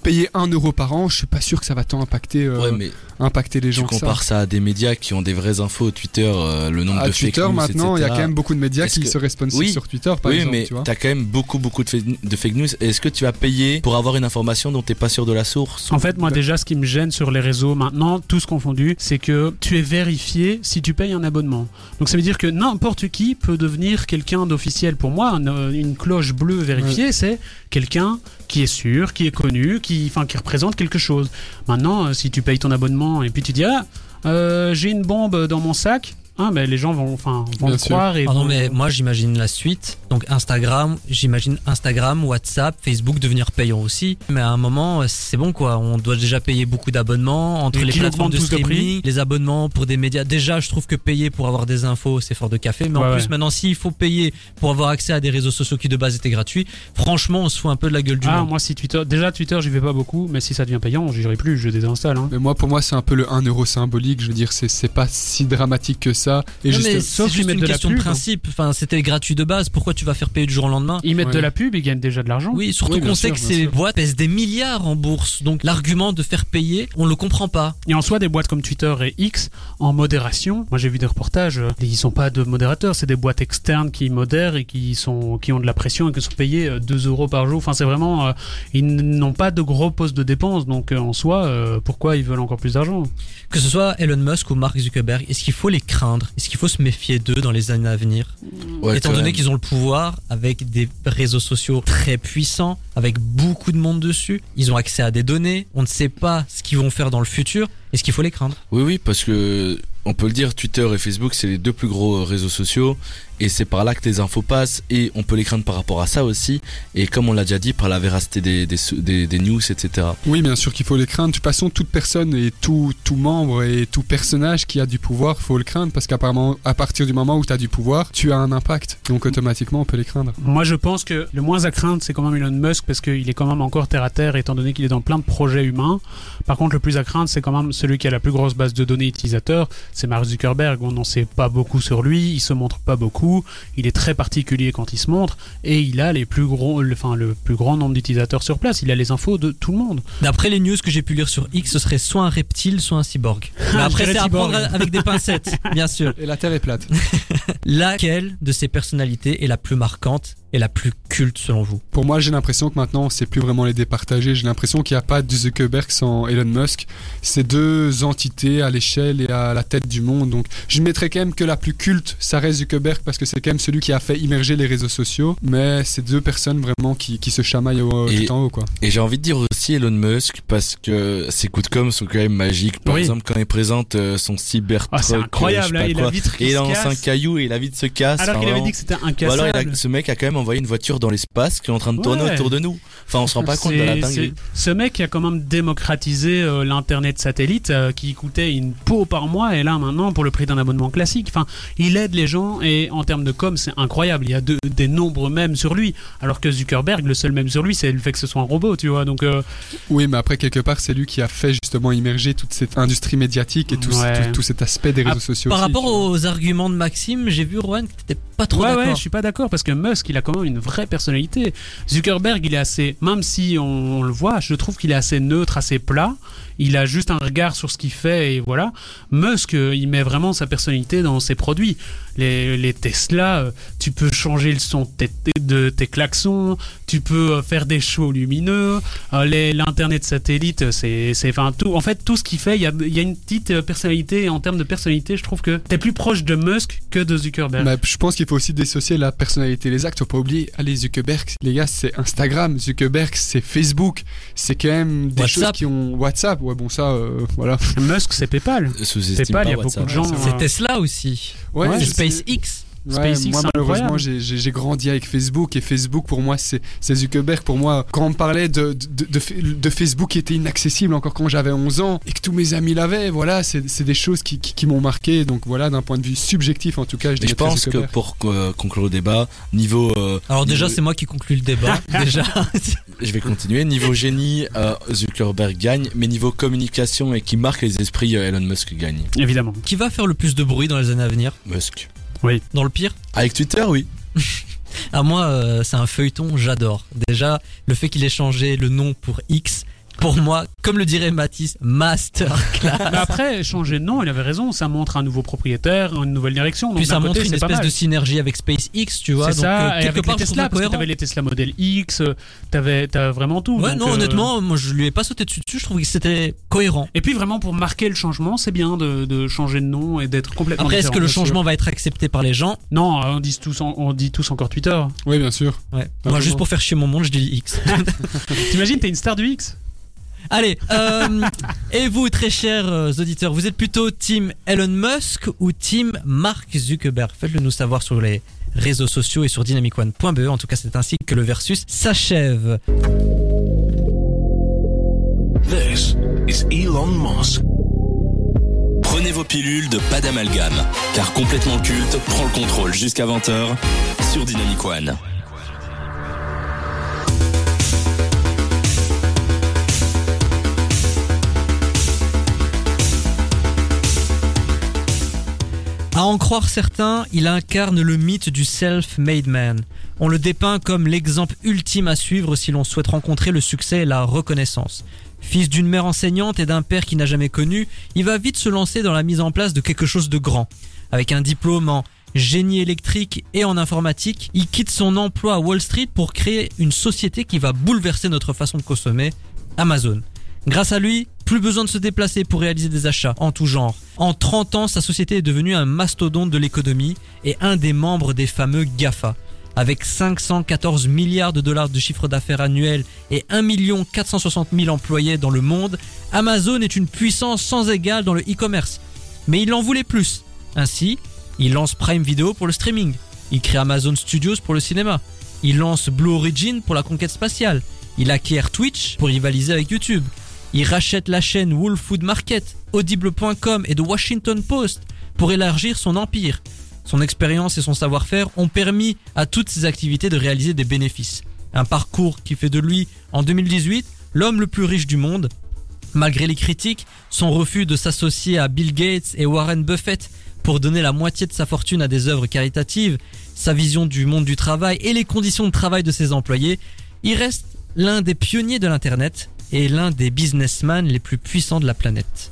Payer 1 euro par an, je suis pas sûr que ça va tant impacter, euh, ouais, mais impacter les tu gens ça. compares ça. à des médias qui ont des vraies infos, Twitter, euh, le nombre À de Twitter fake news, maintenant, il y a quand même beaucoup de médias qui que- se responsifient Oui. sur Twitter, par oui, exemple. mais tu vois. t'as quand même beaucoup, beaucoup de fake, de fake news. Est-ce que tu vas payer pour avoir une information dont t'es pas sûr de la source En fait, moi déjà, ce qui me gêne sur les réseaux maintenant, tous confondus, c'est que tu es vérifié si tu payes un abonnement. Donc ça veut dire que n'importe qui peut devenir quelqu'un d'officiel. Pour moi, euh, une cloche bleue vérifiée, c'est quelqu'un qui est sûr, qui est connu, qui, enfin, qui représente quelque chose. Maintenant, euh, si tu payes ton abonnement et puis tu dis ah, euh, j'ai une bombe dans mon sac. Ah, ben les gens vont, enfin, vont Bien le sûr. croire et Pardon, vont- mais moi j'imagine la suite. Donc Instagram, j'imagine Instagram, WhatsApp, Facebook devenir payant aussi. Mais à un moment, c'est bon quoi. On doit déjà payer beaucoup d'abonnements entre Et les qui plateformes de streaming, les abonnements pour des médias. Déjà, je trouve que payer pour avoir des infos, c'est fort de café. Mais en plus, ouais. maintenant, s'il faut payer pour avoir accès à des réseaux sociaux qui de base étaient gratuits, franchement, on se fout un peu de la gueule du Ah, monde. moi, si Twitter. Déjà, Twitter, j'y vais pas beaucoup, mais si ça devient payant, j'irai plus, je désinstalle. Hein. Mais moi, pour moi, c'est un peu le 1 euro symbolique. Je veux dire, c'est c'est pas si dramatique que ça. Et Non, juste, mais sauf juste une de la question de principe. Enfin, c'était gratuit de base. Pourquoi tu vas faire payer du jour au lendemain Ils mettent Ouais. de la pub, ils gagnent déjà de l'argent. Oui, surtout Oui, qu'on sait sûr, que ces sûr. boîtes pèsent des milliards en bourse. Donc l'argument de faire payer, on le comprend pas. Et en soi, des boîtes comme Twitter et X, en modération, moi j'ai vu des reportages, euh, ils sont pas de modérateurs, c'est des boîtes externes qui modèrent et qui, sont, qui ont de la pression et qui sont payés euh, 2 euros par jour. Enfin, c'est vraiment. euh, ils n'ont pas de gros postes de dépenses, donc euh, en soi, euh, pourquoi ils veulent encore plus d'argent? Que ce soit Elon Musk ou Mark Zuckerberg, est-ce qu'il faut les craindre? Est-ce qu'il faut se méfier d'eux dans les années à venir? Ouais, Étant donné qu'ils ont le pouvoir, avec des réseaux sociaux très puissants, avec beaucoup de monde dessus, ils ont accès à des données, on ne sait pas ce qu'ils vont faire dans le futur, est-ce qu'il faut les craindre? Oui, oui, parce que on peut le dire, Twitter et Facebook, c'est les deux plus gros euh, réseaux sociaux, et c'est par là que les infos passent, et on peut les craindre par rapport à ça aussi, et comme on l'a déjà dit, par la véracité des, des, sou- des, des news, etc. Oui, bien sûr qu'il faut les craindre. De toute façon, toute personne et tout, tout membre et tout personnage qui a du pouvoir, faut le craindre parce qu'apparemment, à partir du moment où tu as du pouvoir, tu as un impact. Donc automatiquement, on peut les craindre. Moi, je pense que le moins à craindre, c'est quand même Elon Musk parce qu'il est quand même encore terre à terre, étant donné qu'il est dans plein de projets humains. Par contre, le plus à craindre, c'est quand même celui qui a la plus grosse base de données utilisateurs, c'est Mark Zuckerberg. On n'en sait pas beaucoup sur lui, il se montre pas beaucoup, il est très particulier quand il se montre, et il a les plus gros, le- enfin le plus grand nombre d'utilisateurs sur place. Il a les infos de tout le monde. D'après les news que j'ai pu lire sur X, ce serait soit un reptile, soit un cyborg. Mais après, c'est à prendre avec des pincettes, bien sûr. Et la Terre est plate. Laquelle de ces personnalités est la plus marquante et la plus culte selon vous? Pour moi, j'ai l'impression que maintenant, on sait plus vraiment les départager. J'ai l'impression qu'il n'y a pas de Zuckerberg sans Elon Musk. C'est deux entités à l'échelle et à la tête du monde. Donc, je mettrais quand même que la plus culte, ça reste Zuckerberg parce que c'est quand même celui qui a fait immerger les réseaux sociaux. Mais c'est deux personnes vraiment qui, qui se chamaillent au- Et- tout en haut, quoi. Et j'ai envie de dire aussi Elon Musk, parce que ses coups de com sont quand même magiques. Par Oui. exemple, quand il présente euh, son Cybertruck, Ah, c'est euh, incroyable, je sais là, pas il quoi, a vitre qui et il se lance un casse. caillou et la vitre se casse. Alors Enfin, qu'il avait dit que c'était Ou alors, incassable. il a- ce mec a quand même envoyé une voiture dans l'espace qui est en train de tourner Ouais. autour de nous. Enfin, on se rend pas compte de la dinguerie. Ce mec a quand même démocratisé euh, l'internet satellite euh, qui coûtait une peau par mois et là maintenant pour le prix d'un abonnement classique. Enfin, il aide les gens et en termes de com c'est incroyable. Il y a de- des nombres mêmes sur lui alors que Zuckerberg le seul même sur lui c'est le fait que ce soit un robot, tu vois. Donc euh, Oui, mais après, quelque part, c'est lui qui a fait justement immerger toute cette industrie médiatique et tout, Ouais. tout, tout cet aspect des Ah, réseaux sociaux. Par aussi, rapport aux arguments de Maxime, j'ai vu Rowan que t'étais pas trop ouais, ouais, d'accord. je suis pas d'accord parce que Musk, il a quand même une vraie personnalité. Zuckerberg, il est assez, même si on, le voit, je trouve qu'il est assez neutre, assez plat. Il a juste un regard sur ce qu'il fait et voilà. Musk, euh, il met vraiment sa personnalité dans ses produits. Les, les Tesla, euh, tu peux changer le son de tes, de tes klaxons, tu peux euh, faire des shows lumineux, euh, l'internet satellite, c'est, c'est, enfin tout. En fait, tout ce qu'il fait, il y a, il y a une petite personnalité. Et en termes de personnalité, je trouve que t'es plus proche de Musk que de Zuckerberg. Mais je pense qu'il faut aussi dissocier la personnalité les actes. Faut pas oublier, allez, Zuckerberg, les gars, c'est Instagram, Zuckerberg, c'est Facebook, c'est quand même des WhatsApp. choses qui ont WhatsApp. Ouais, bon, ça, euh, voilà. Musk, c'est PayPal. PayPal, il y a beaucoup de gens. C'est euh, Tesla aussi. Ouais, SpaceX. Ouais, SpaceX, moi malheureusement j'ai- grandi avec Facebook et Facebook pour moi c'est Zuckerberg pour moi quand on me parlait de, de, de, de Facebook qui était inaccessible encore quand j'avais 11 ans et que tous mes amis l'avaient voilà c'est des choses qui, qui, qui m'ont marqué donc voilà d'un point de vue subjectif en tout cas je, Mais je pense que pour euh, conclure le débat, niveau, euh, Alors déjà, niveau- c'est moi qui conclue le débat. déjà. je vais continuer. Niveau génie, euh, Zuckerberg gagne, mais niveau communication et qui marque les esprits, euh, Elon Musk gagne. Évidemment. qui va faire le plus de bruit dans les années à venir? Musk. Dans le pire Avec Twitter, oui. À moi, euh, c'est un feuilleton, j'adore. Déjà, le fait qu'il ait changé le nom pour X, pour moi, comme le dirait Mathis, masterclass. Mais après, changer de nom, il avait raison. Ça montre un nouveau propriétaire, une nouvelle direction. Donc, Puis ça montre côté, une espèce de synergie avec SpaceX, tu vois. C'est ça, euh, et quelque avec part, les Tesla, parce que cohérent. t'avais les Tesla Model X, euh, t'avais t'avais vraiment tout. Ouais, donc, non, euh, honnêtement, moi, je lui ai pas sauté dessus. Je trouvais que c'était cohérent. Et puis vraiment pour marquer le changement, c'est bien de, de changer de nom et d'être complètement. Après, est-ce que le sûr. changement va être accepté par les gens? Non, on dit tous, en- on dit tous encore Twitter. oui bien sûr Ouais. Moi, juste pour faire chier mon monde, je dis X. T'imagines, t'es une star du X? Allez, euh, et vous, très chers euh, auditeurs, vous êtes plutôt team Elon Musk ou team Mark Zuckerberg? Faites-le nous savoir sur les réseaux sociaux et sur dynamicone.be. En tout cas, c'est ainsi que le versus s'achève. This is Elon Musk. Prenez vos pilules de pas d'amalgame, car complètement culte prend le contrôle jusqu'à 20h sur Dynamic One. À en croire certains, il incarne le mythe du self-made man. On le dépeint comme l'exemple ultime à suivre si l'on souhaite rencontrer le succès et la reconnaissance. Fils d'une mère enseignante et d'un père qui n'a jamais connu, il va vite se lancer dans la mise en place de quelque chose de grand. Avec un diplôme en génie électrique et en informatique, il quitte son emploi à Wall Street pour créer une société qui va bouleverser notre façon de consommer, Amazon. Grâce à lui, plus besoin de se déplacer pour réaliser des achats en tout genre. En 30 ans, sa société est devenue un mastodonte de l'économie et un des membres des fameux GAFA. Avec 514 milliards de dollars de chiffre d'affaires annuel et 1 460 000 employés dans le monde, Amazon est une puissance sans égale dans le e-commerce. Mais il en voulait plus. Ainsi, il lance Prime Video pour le streaming. Il crée Amazon Studios pour le cinéma. Il lance Blue Origin pour la conquête spatiale. Il acquiert Twitch pour rivaliser avec YouTube. Il rachète la chaîne Food Market, Audible.com et The Washington Post pour élargir son empire. Son expérience et son savoir-faire ont permis à toutes ses activités de réaliser des bénéfices. Un parcours qui fait de lui, en 2018, l'homme le plus riche du monde. Malgré les critiques, son refus de s'associer à Bill Gates et Warren Buffett pour donner la moitié de sa fortune à des œuvres caritatives, sa vision du monde du travail et les conditions de travail de ses employés, il reste l'un des pionniers de l'Internet et l'un des businessmen les plus puissants de la planète.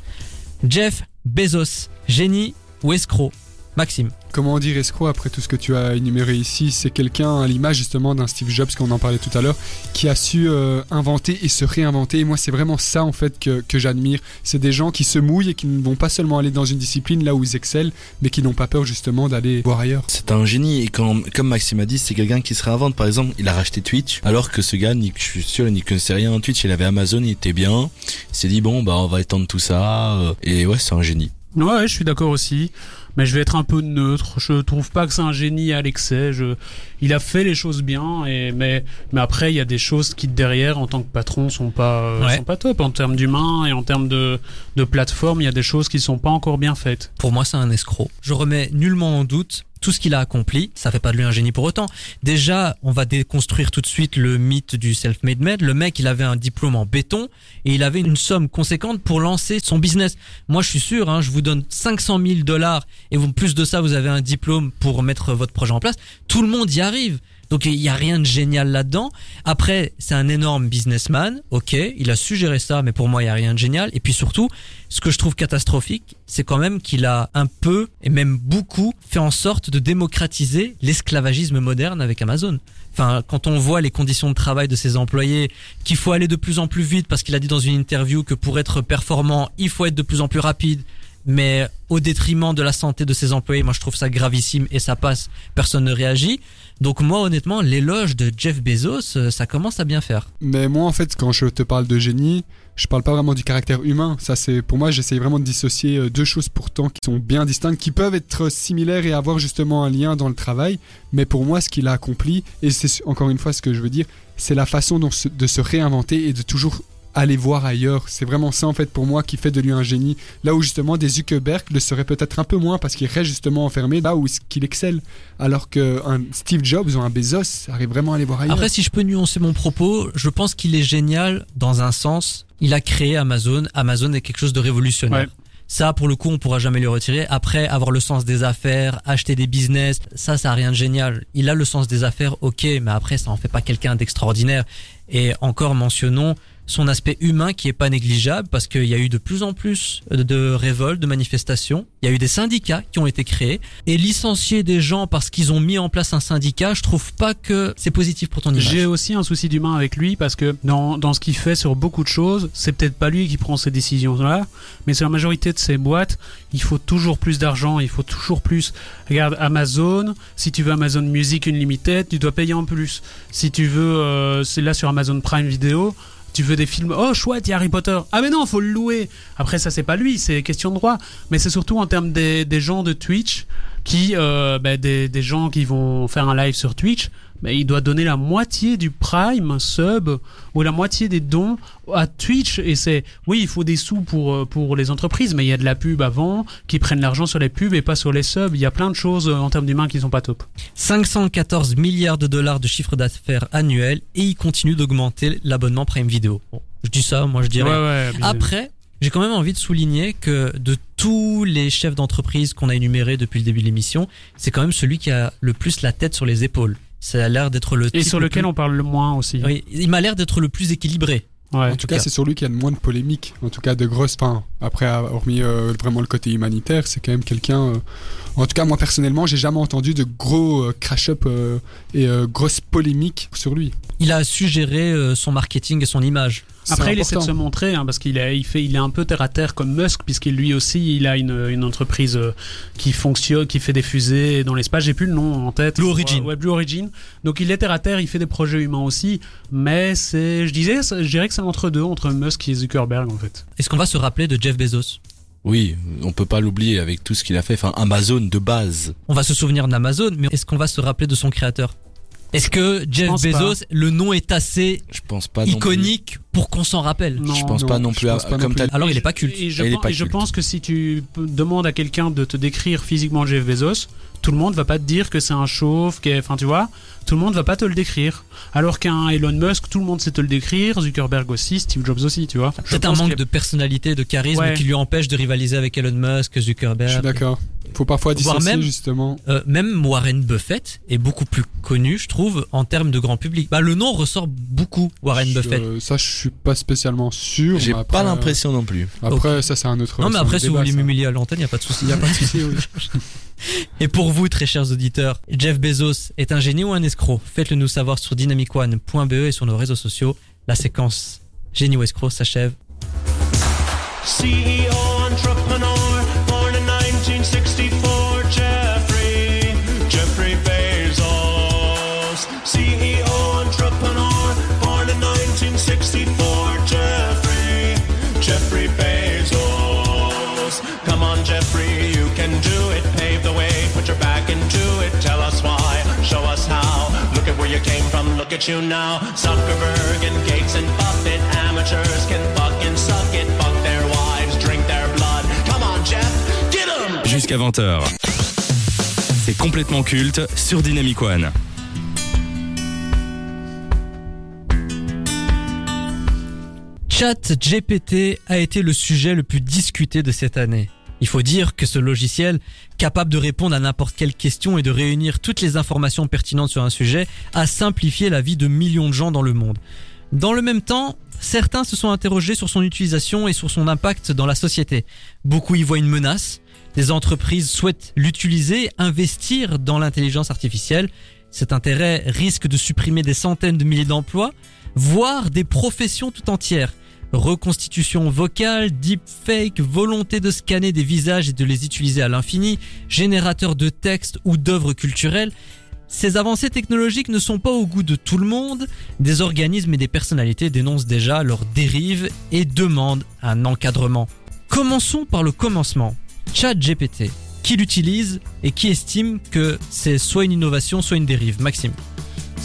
Jeff Bezos, génie ou escroc? Maxime. Comment dire escroc après tout ce que tu as énuméré ici C'est quelqu'un à l'image justement d'un Steve Jobs qu'on en parlait tout à l'heure, qui a su euh, inventer et se réinventer. Et moi, c'est vraiment ça en fait que, que j'admire. C'est des gens qui se mouillent et qui ne vont pas seulement aller dans une discipline là où ils excellent, mais qui n'ont pas peur justement d'aller voir ailleurs. C'est un génie et quand, comme Maxime a dit, c'est quelqu'un qui se réinvente. Par exemple, il a racheté Twitch, alors que ce gars, ni- je suis sûr, il n'y connaissait rien en Twitch. Il avait Amazon, il était bien. Il s'est dit bon, bah on va étendre tout ça. euh, Et ouais, c'est un génie. Ouais, je suis d'accord aussi. Mais je vais être un peu neutre. Je trouve pas que c'est un génie à l'excès. Je... Il a fait les choses bien, et... mais... mais après, il y a des choses qui, derrière, en tant que patron, sont pas, euh, Ouais. sont pas top. En termes d'humain et en termes de, de plateforme, il y a des choses qui sont pas encore bien faites. Pour moi, c'est un escroc. Je remets nullement en doute tout ce qu'il a accompli. Ça fait pas de lui un génie pour autant. Déjà, on va déconstruire tout de suite le mythe du self-made man. Le mec, il avait un diplôme en béton et il avait une somme conséquente pour lancer son business. Moi, je suis sûr, hein, je vous donne 500 000 dollars et vous, plus de ça, vous avez un diplôme pour mettre votre projet en place. Tout le monde y arrive. Donc il y a rien de génial là-dedans. Après, c'est un énorme businessman, ok, il a su gérer ça, mais pour moi il y a rien de génial. Et puis surtout, ce que je trouve catastrophique, c'est quand même qu'il a un peu et même beaucoup fait en sorte de démocratiser l'esclavagisme moderne avec Amazon. Enfin, quand on voit les conditions de travail de ses employés, qu'il faut aller de plus en plus vite parce qu'il a dit dans une interview que pour être performant, il faut être de plus en plus rapide. Mais au détriment de la santé de ses employés. Moi, je trouve ça gravissime et ça passe. Personne ne réagit. Donc moi, honnêtement, l'éloge de Jeff Bezos, euh, ça commence à bien faire. Mais moi, en fait, quand je te parle de génie, je parle pas vraiment du caractère humain. Ça, c'est pour moi, j'essaye vraiment de dissocier euh, deux choses pourtant qui sont bien distinctes, qui peuvent être similaires et avoir justement un lien dans le travail. Mais pour moi, ce qu'il a accompli, et c'est encore une fois ce que je veux dire, c'est la façon de se réinventer et de toujours aller voir ailleurs. C'est vraiment ça en fait pour moi qui fait de lui un génie. Là où justement des Zuckerberg le seraient peut-être un peu moins parce qu'il reste justement enfermé là où qu'il excelle. Alors qu'un Steve Jobs ou un Bezos arrive vraiment à aller voir ailleurs. Après, si je peux nuancer mon propos, je pense qu'il est génial dans un sens. Il a créé Amazon. Amazon est quelque chose de révolutionnaire. Ouais. Ça, pour le coup, on pourra jamais le retirer. Après, avoir le sens des affaires, acheter des business, ça, ça a rien de génial. Il a le sens des affaires, ok, mais après, ça en fait pas quelqu'un d'extraordinaire. Et encore mentionnons son aspect humain qui est pas négligeable parce qu'il y a eu de plus en plus de révoltes, de manifestations. Il y a eu des syndicats qui ont été créés et licencier des gens parce qu'ils ont mis en place un syndicat, je trouve pas que c'est positif pour ton image. J'ai aussi un souci d'humain avec lui parce que dans, dans ce qu'il fait sur beaucoup de choses, c'est peut-être pas lui qui prend ces décisions-là, mais sur la majorité de ces boîtes, il faut toujours plus d'argent, il faut toujours plus. Regarde Amazon, si tu veux Amazon Music Unlimited, tu dois payer en plus. Si tu veux, euh, c'est là sur Amazon Prime Video. Tu veux des films, oh chouette, il y a Harry Potter. Ah mais non, faut le louer. Après ça c'est pas lui, c'est question de droit. Mais c'est surtout en termes des, gens de Twitch qui, euh, des, des gens qui vont faire un live sur Twitch, bah, il doit donner la moitié du Prime sub ou la moitié des dons à Twitch. Et c'est, oui, il faut des sous pour, euh, pour les entreprises, mais il y a de la pub avant, qui prennent l'argent sur les pubs et pas sur les subs. Il y a plein de choses euh, en termes d'humains qui sont pas top. 514 milliards de dollars de chiffre d'affaires annuel et il continue d'augmenter l'abonnement Prime Video. Bon, je dis ça, moi je dirais. ouais. Après, j'ai quand même envie de souligner que de tous les chefs d'entreprise qu'on a énumérés depuis le début de l'émission, c'est quand même celui qui a le plus la tête sur les épaules. Ça a l'air d'être le et type sur le lequel plus- on parle le moins aussi. Oui, il m'a l'air d'être le plus équilibré. Ouais. En tout cas, c'est sur lui qu'il y a le moins de polémiques. En tout cas, de grosses. Enfin, après, hormis euh, vraiment le côté humanitaire, c'est quand même quelqu'un. euh, En tout cas, moi personnellement, j'ai jamais entendu de gros euh, crash-up euh, et euh, grosses polémiques sur lui. Il a su gérer euh, son marketing et son image. Après, il essaie de se montrer hein, parce qu'il est, il fait, il est un peu terre à terre comme Musk, puisqu'il lui aussi, il a une, une entreprise qui fonctionne, qui fait des fusées dans l'espace. J'ai plus le nom en tête. Blue Origin. Ouais, Blue Origin. Donc il est terre à terre, il fait des projets humains aussi, mais c'est, je disais, je dirais que c'est entre deux, entre Musk et Zuckerberg en fait. Est-ce qu'on va se rappeler de Jeff Bezos? Oui, on peut pas l'oublier avec tout ce qu'il a fait. Enfin, Amazon de base. On va se souvenir d'Amazon, mais est-ce qu'on va se rappeler de son créateur? Est-ce que Jeff Bezos, le nom est assez Je pense pas. non plus. iconique pour qu'on s'en rappelle? Non. Je pense Non, pas non plus. à- pas non comme plus. Alors il est pas culte. Et je, Et il est pen- pas et je culte. pense que si tu demandes à quelqu'un de te décrire physiquement Jeff Bezos, tout le monde va pas te dire que c'est un chauve, enfin tu vois, tout le monde va pas te le décrire. Alors qu'un Elon Musk, tout le monde sait te le décrire, Zuckerberg aussi, Steve Jobs aussi, tu vois. Peut-être un manque de personnalité, de charisme Ouais. qui lui empêche de rivaliser avec Elon Musk, Je suis Zuckerberg. d'accord. Faut parfois dissocier même- justement. Euh, même Warren Buffett est beaucoup plus connu, je trouve, en termes de grand public. Bah, le nom ressort beaucoup, Warren Je- Buffett. euh, ça, je suis pas spécialement sûr. J'ai pas l'impression non plus. Après, ça, c'est un autre. non, mais après, si vous voulez m'humilier à l'antenne, y a pas de souci. Il y a pas de souci. oui. Et pour vous, très chers auditeurs, Jeff Bezos est un génie ou un escroc? Faites-le nous savoir sur dynamicone.be et sur nos réseaux sociaux. La séquence génie ou escroc s'achève. CEO, entrepreneur, at you now. Zuckerberg and Gates and Buffett, amateurs can fucking suck it. Fuck their wives, drink their blood. Come on, Jeff, get 'em! Jusqu'à 20h. C'est complètement culte sur Dynamic One. Chat GPT a été le sujet le plus discuté de cette année. Il faut dire que ce logiciel, capable de répondre à n'importe quelle question et de réunir toutes les informations pertinentes sur un sujet, a simplifié la vie de millions de gens dans le monde. Dans le même temps, certains se sont interrogés sur son utilisation et sur son impact dans la société. Beaucoup y voient une menace. Des entreprises souhaitent l'utiliser, investir dans l'intelligence artificielle. Cet intérêt risque de supprimer des centaines de milliers d'emplois, voire des professions tout entières. Reconstitution vocale, deepfake, volonté de scanner des visages et de les utiliser à l'infini, générateur de textes ou d'œuvres culturelles. Ces avancées technologiques ne sont pas au goût de tout le monde. Des organismes et des personnalités dénoncent déjà leurs dérives et demandent un encadrement. Commençons par le commencement. ChatGPT. Qui l'utilise et qui estime que c'est soit une innovation, soit une dérive Maxime.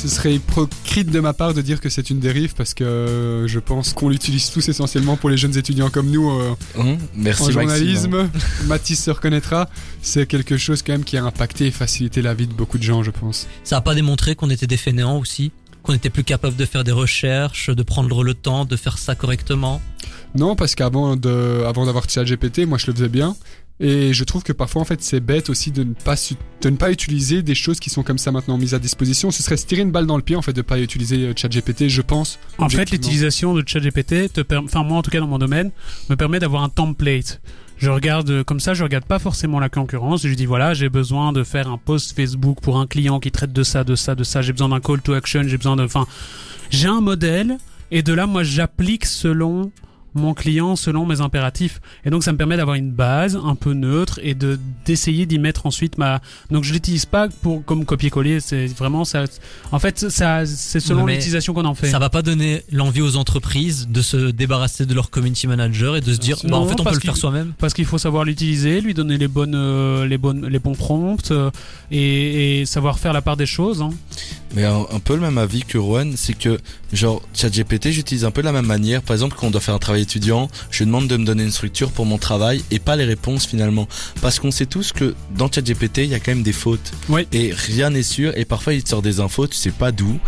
Ce serait hypocrite de ma part de dire que c'est une dérive parce que euh, je pense qu'on l'utilise tous essentiellement pour les jeunes étudiants comme nous euh, Hum, merci en Maxime. journalisme. Mathis se reconnaîtra. C'est quelque chose quand même qui a impacté et facilité la vie de beaucoup de gens, je pense. Ça a pas démontré qu'on était des fainéants aussi? Qu'on était plus capable de faire des recherches, de prendre le temps, de faire ça correctement? Non, parce qu'avant de, avant d'avoir ChatGPT, moi je le faisais bien. Et je trouve que parfois en fait c'est bête aussi de ne pas de ne pas utiliser des choses qui sont comme ça maintenant mises à disposition. Ce serait se tirer une balle dans le pied en fait de pas utiliser euh, ChatGPT, je pense. En fait, l'utilisation de ChatGPT te enfin moi en tout cas dans mon domaine, me permet d'avoir un template. Je regarde euh, comme ça, je regarde pas forcément la concurrence. Je dis voilà, j'ai besoin de faire un post Facebook pour un client qui traite de ça, de ça, de ça. J'ai besoin d'un call to action. J'ai besoin de, enfin, j'ai un modèle et de là moi j'applique selon mon client selon mes impératifs et donc ça me permet d'avoir une base un peu neutre et de d'essayer d'y mettre ensuite ma donc je l'utilise pas pour comme copier-coller c'est vraiment ça en fait ça c'est selon l'utilisation qu'on en fait Ça va pas donner l'envie aux entreprises de se débarrasser de leur community manager et de se dire bah en Non, fait on peut le faire soi-même. parce qu'il faut savoir l'utiliser, lui donner les bonnes, euh, les bonnes, les bons prompts euh, et, et savoir faire la part des choses. hein. Mais un, un peu le même avis que Rowan, c'est que genre ChatGPT, j'utilise un peu de la même manière. Par exemple, quand on doit faire un travail étudiant, je demande de me donner une structure pour mon travail et pas les réponses finalement, parce qu'on sait tous que dans ChatGPT, il y a quand même des fautes Oui. et rien n'est sûr. Et parfois, il te sort des infos, tu sais pas d'où.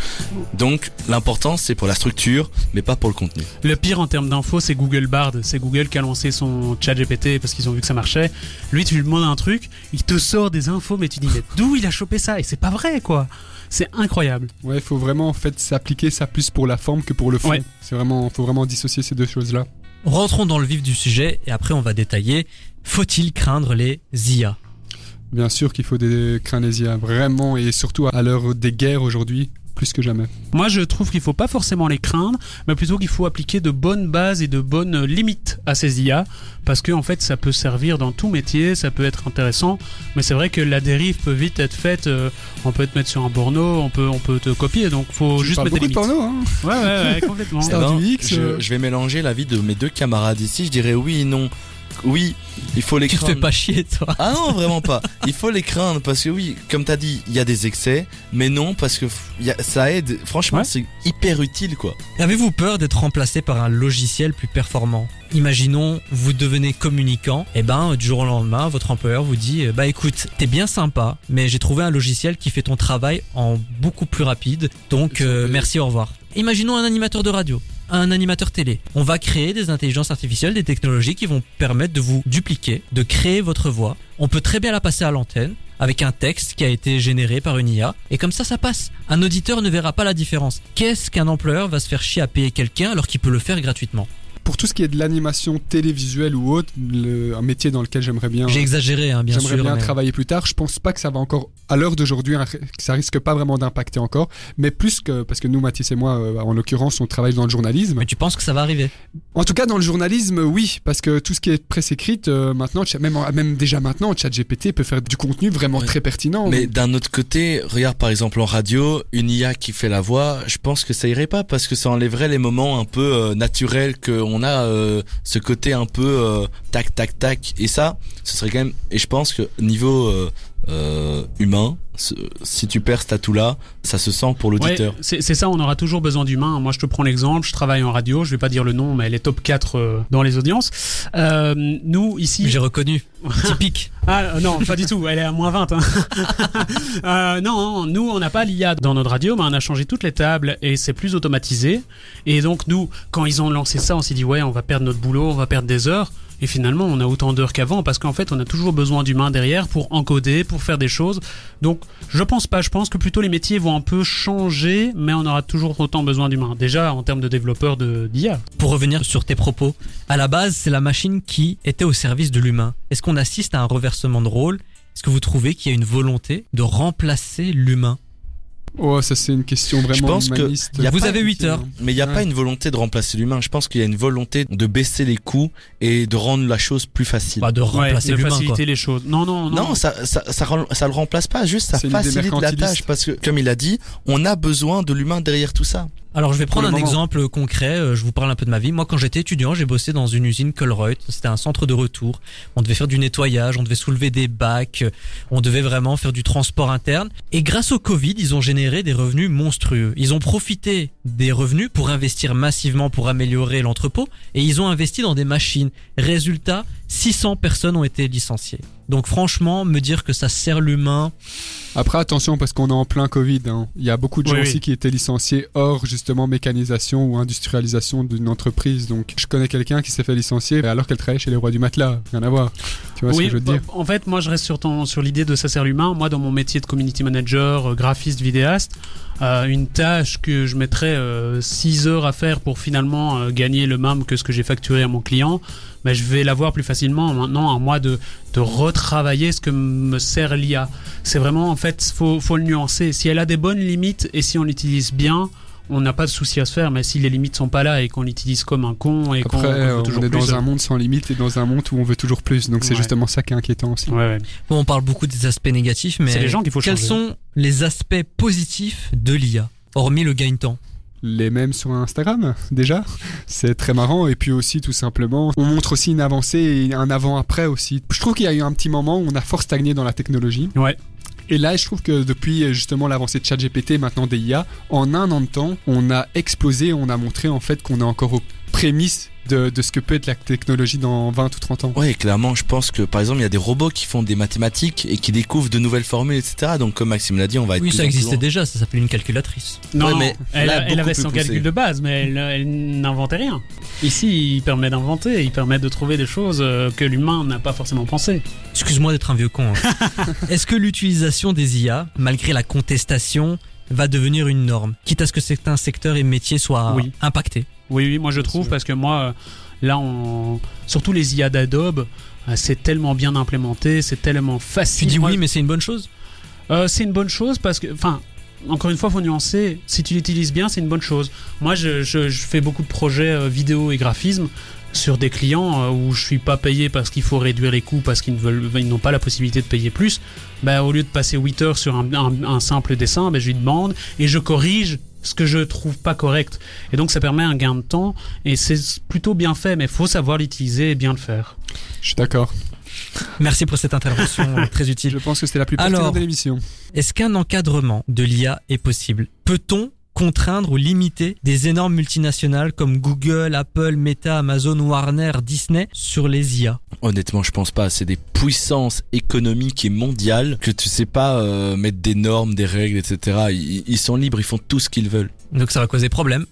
Donc, l'important c'est pour la structure, mais pas pour le contenu. Le pire en termes d'infos, c'est Google Bard. C'est Google qui a lancé son chat GPT parce qu'ils ont vu que ça marchait. Lui, tu lui demandes un truc, il te sort des infos, mais tu dis, mais d'où il a chopé ça? Et c'est pas vrai, quoi. C'est incroyable. Ouais, il faut vraiment en fait s'appliquer ça plus pour la forme que pour le fond. Ouais. C'est vraiment, faut vraiment dissocier ces deux choses-là. Rentrons dans le vif du sujet et après on va détailler. Faut-il craindre les IA Bien sûr qu'il faut des cranésiens, vraiment, et surtout à l'heure des guerres aujourd'hui, plus que jamais. Moi, je trouve qu'il faut pas forcément les craindre, mais plutôt qu'il faut appliquer de bonnes bases et de bonnes limites à ces IA, parce que en fait, ça peut servir dans tout métier, ça peut être intéressant, mais c'est vrai que la dérive peut vite être faite. euh, on peut te mettre sur un borno, on peut, on peut te copier, donc faut Tu juste mettre des beaucoup de limites. porno, hein Ouais, ouais, ouais, complètement. Star Eh ben, du X, je, euh. je vais mélanger l'avis de mes deux camarades ici. Je dirais oui et non. Oui, il faut les Tu te craindre. fais pas chier toi Ah non, vraiment pas. Il faut les craindre parce que oui, comme t'as dit, il y a des excès, mais non parce que y a- ça aide. Franchement, Ouais. c'est hyper utile quoi. Avez-vous peur d'être remplacé par un logiciel plus performant? Imaginons, vous devenez communicant, et ben du jour au lendemain, votre employeur vous dit, bah écoute, t'es bien sympa, mais j'ai trouvé un logiciel qui fait ton travail en beaucoup plus rapide, donc euh, merci, au revoir. Imaginons un animateur de radio, un animateur télé. On va créer des intelligences artificielles, des technologies qui vont permettre de vous dupliquer, de créer votre voix. On peut très bien la passer à l'antenne avec un texte qui a été généré par une IA et comme ça ça passe. Un auditeur ne verra pas la différence. Qu'est-ce qu'un employeur va se faire chier à payer quelqu'un alors qu'il peut le faire gratuitement? Pour tout ce qui est de l'animation télévisuelle ou autre, le- un métier dans lequel j'aimerais bien, J'ai exagéré hein, bien j'aimerais sûr. bien mais- travailler plus tard, je pense pas que ça va encore, à l'heure d'aujourd'hui, ça risque pas vraiment d'impacter encore, mais plus que, parce que nous, Mathis et moi, euh, en l'occurrence, on travaille dans le journalisme. Mais tu penses que ça va arriver? En tout cas, dans le journalisme, oui, parce que tout ce qui est presse écrite, euh, maintenant, même, déjà maintenant, ChatGPT peut faire du contenu vraiment Ouais. très pertinent. Mais d'un autre côté, regarde par exemple en radio, une IA qui fait la voix, je pense que ça irait pas parce que ça enlèverait les moments un peu euh, naturels qu'on a, euh, ce côté un peu euh, tac tac tac. Et ça, ce serait quand même. Et je pense que niveau euh, humain, si tu perds cet atout-là, ça se sent pour l'auditeur. Ouais, c'est ça, on aura toujours besoin d'humains. Moi, je te prends l'exemple, je travaille en radio, je vais pas dire le nom, mais elle est top 4 euh, dans les audiences. Euh, nous, ici... J'ai reconnu. Typique. Ah non, pas du tout, elle est à moins 20. Hein. Euh, non, nous, on n'a pas l'IA dans notre radio, mais on a changé toutes les tables et c'est plus automatisé. Et donc, nous, quand ils ont lancé ça, on s'est dit, ouais, on va perdre notre boulot, on va perdre des heures. Et finalement, on a autant d'heures qu'avant parce qu'en fait, on a toujours besoin d'humains derrière pour encoder, pour faire des choses. Donc, je pense pas. Je pense que plutôt les métiers vont un peu changer, mais on aura toujours autant besoin d'humains. Déjà, en termes de développeurs de d'IA. Pour revenir sur tes propos, à la base, c'est la machine qui était au service de l'humain. Est-ce qu'on assiste à un reversement de rôle? Est-ce que vous trouvez qu'il y a une volonté de remplacer l'humain? Oh, ça c'est une question vraiment pense que humaniste. y a Vous avez une- 8 heures. Mais il n'y a Ouais. pas une volonté de remplacer l'humain. Je pense qu'il y a une volonté de baisser les coûts et de rendre la chose plus facile. Bah, de Ouais, remplacer de quoi. faciliter les choses. Non, non, non. non, ça, ça, ça, ça le remplace pas, juste ça facilite la tâche parce que, comme il a dit, on a besoin de l'humain derrière tout ça. Alors je vais prendre un moment. exemple concret, euh, je vous parle un peu de ma vie. Moi quand j'étais étudiant, j'ai bossé dans une usine Colruyt, c'était un centre de retour. On devait faire du nettoyage, on devait soulever des bacs, euh, on devait vraiment faire du transport interne. Et grâce au Covid, ils ont généré des revenus monstrueux. Ils ont profité des revenus pour investir massivement pour améliorer l'entrepôt et ils ont investi dans des machines. Résultat, 600 personnes ont été licenciées. Donc franchement, me dire que ça sert l'humain, Après, attention, parce qu'on est en plein Covid. hein. Il y a beaucoup de gens Oui, oui. aussi qui étaient licenciés hors justement mécanisation ou industrialisation d'une entreprise. Donc, je connais quelqu'un qui s'est fait licencier alors qu'elle travaillait chez les rois du matelas. Rien à voir. Tu vois oui, ce que je veux te dire? en fait, moi je reste sur, ton, sur l'idée de ça sert l'humain. Moi, dans mon métier de community manager, euh, graphiste, vidéaste, euh, une tâche que je mettrais 6 heures à faire pour finalement euh, gagner le même que ce que j'ai facturé à mon client, mais je vais l'avoir plus facilement maintenant à moi de, de retravailler ce que me sert l'IA. C'est vraiment, en fait, faut, faut le nuancer. Si elle a des bonnes limites et si on l'utilise bien, on n'a pas de souci à se faire, mais si les limites sont pas là et qu'on l'utilise comme un con et qu'on veut on est plus, dans euh, un monde sans limite et dans un monde où on veut toujours plus. Donc, c'est Ouais. justement ça qui est inquiétant aussi. Ouais, ouais. Bon, on parle beaucoup des aspects négatifs, mais les gens qu'il faut quels changer. sont les aspects positifs de l'IA Hormis le gain de temps? les mêmes sur Instagram déjà c'est très marrant et puis aussi tout simplement on montre aussi une avancée et un avant-après aussi je trouve qu'il y a eu un petit moment où on a fort stagné dans la technologie Ouais. Et là je trouve que depuis euh, justement l'avancée de ChatGPT maintenant des IA en un an de temps on a explosé on a montré en fait qu'on est encore aux prémices de, de ce que peut être la technologie dans 20 ou 30 ans Ouais, clairement, je pense que par exemple, il y a des robots qui font des mathématiques et qui découvrent de nouvelles formules, etc. Donc, comme Maxime l'a dit, on va être Oui, plus ça existait déjà, ça s'appelait une calculatrice. Non, Ouais, mais elle, là, elle beaucoup avait son poussé. calcul de base, mais elle, elle n'inventait rien. Ici, il permet d'inventer, il permet de trouver des choses euh, que l'humain n'a pas forcément pensé. Excuse-moi d'être un vieux con. hein. Est-ce que l'utilisation des IA, malgré la contestation, va devenir une norme Quitte à ce que certains secteurs et métiers soient Oui. impactés? Oui, oui, moi je trouve parce que moi, euh, là, on... surtout les IA d'Adobe, euh, c'est tellement bien implémenté, c'est tellement Tu facile. dis Moi, oui, mais c'est une bonne chose? Euh, c'est une bonne chose parce que, enfin, encore une fois, faut nuancer. Si tu l'utilises bien, c'est une bonne chose. Moi, je, je- je fais beaucoup de projets euh, vidéo et graphisme sur des clients euh, où je suis pas payé parce qu'il faut réduire les coûts parce qu'ils ne veulent, ils n'ont pas la possibilité de payer plus. Bah, au lieu de passer 8 heures sur un, un- un simple dessin, bah, je lui demande et je corrige ce que je trouve pas correct. Et donc, ça permet un gain de temps et c'est plutôt bien fait, mais faut savoir l'utiliser et bien le faire. je suis d'accord Merci pour cette intervention très utile. je pense que c'était la plus pertinente de l'émission Est-ce qu'un encadrement de l'IA est possible? Peut-on contraindre ou limiter des énormes multinationales comme Google, Apple, Meta, Amazon, Warner, Disney sur les IA Honnêtement, je pense pas. C'est des puissances économiques et mondiales que tu sais pas euh, mettre des normes, des règles, etc. Ils, ils sont libres, ils font tout ce qu'ils veulent. Donc ça va causer problème.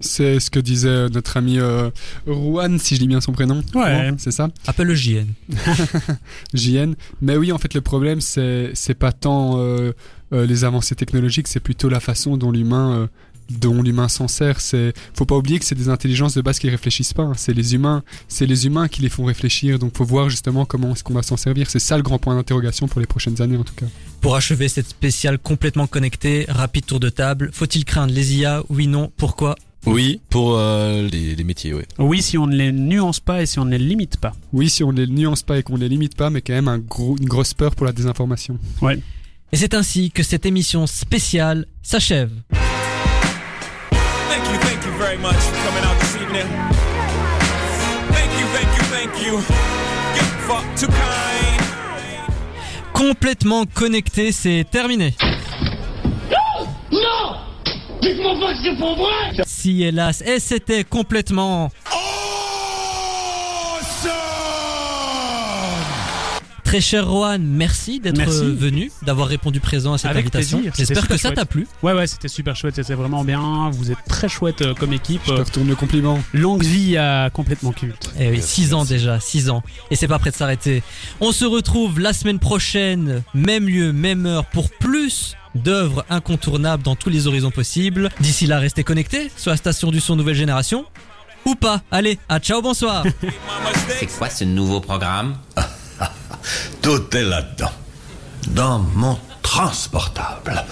c'est ce que disait notre ami euh, Juan si je dis bien son prénom Ouais. C'est ça? Appelle le JN. JN. Mais oui, en fait, le problème, c'est c'est pas tant euh, euh, les avancées technologiques, c'est plutôt la façon dont l'humain euh, dont l'humain s'en sert. C'est faut pas oublier que c'est des intelligences de base qui réfléchissent pas. hein. C'est les humains, c'est les humains qui les font réfléchir. Donc, faut voir justement comment est-ce qu'on va s'en servir. C'est ça le grand point d'interrogation pour les prochaines années, en tout cas. Pour achever cette spéciale complètement connectée, rapide tour de table, faut-il craindre les IA Oui, non, pourquoi? Oui, pour euh, les, les métiers, ouais. Oui, si on ne les nuance pas et si on ne les limite pas. Oui, si on les nuance pas et qu'on les limite pas, mais quand même un gros, une grosse peur pour la désinformation. Et c'est ainsi que cette émission spéciale s'achève. Thank you, thank you very much for coming out this evening. Thank you, thank you, thank you. Get fuck too kind. Complètement connecté, c'est terminé. Non Dites-moi pas que c'est pas vrai Si hélas, et c'était complètement Très cher Rohan, merci d'être venu, d'avoir répondu présent à cette Avec invitation. J'espère que ça t'a plu. Ouais, ouais, c'était super chouette, c'était vraiment bien. Vous êtes très chouette euh, comme équipe. Je te retourne le compliment. longue vie à complètement culte. Eh oui, 6 ans déjà, 6 ans. Et c'est pas prêt de s'arrêter. On se retrouve la semaine prochaine, même lieu, même heure, pour plus d'œuvres incontournables dans tous les horizons possibles. D'ici là, restez connectés sur la station du son nouvelle génération. Ou pas. Allez, à ciao, bonsoir. C'est quoi ce nouveau programme? Tout est là-dedans. Dans mon transportable.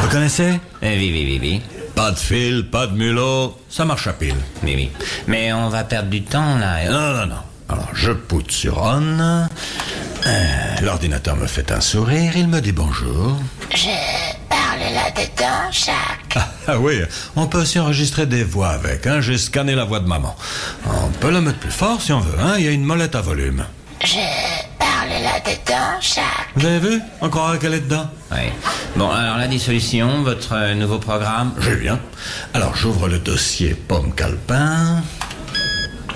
Vous connaissez? Eh oui, oui, oui, oui. Pas de fil, pas de mulot, ça marche à pile. Oui, oui. Mais on va perdre du temps, là. Non, non, non. Alors, je poutre sur on. Euh, L'ordinateur me fait un sourire, il me dit bonjour. Je parle là-dedans, Jacques. Ah, ah oui, on peut aussi enregistrer des voix avec. Hein. J'ai scanné la voix de maman. On peut la mettre plus fort si on veut. Hein. Il y a une molette à volume. Je parle là-dedans, Jacques. Vous avez vu? On croirait qu'elle est dedans. Oui. Bon, alors la dissolution, votre euh, nouveau programme? Je viens. Alors, j'ouvre le dossier Pomme Calpin.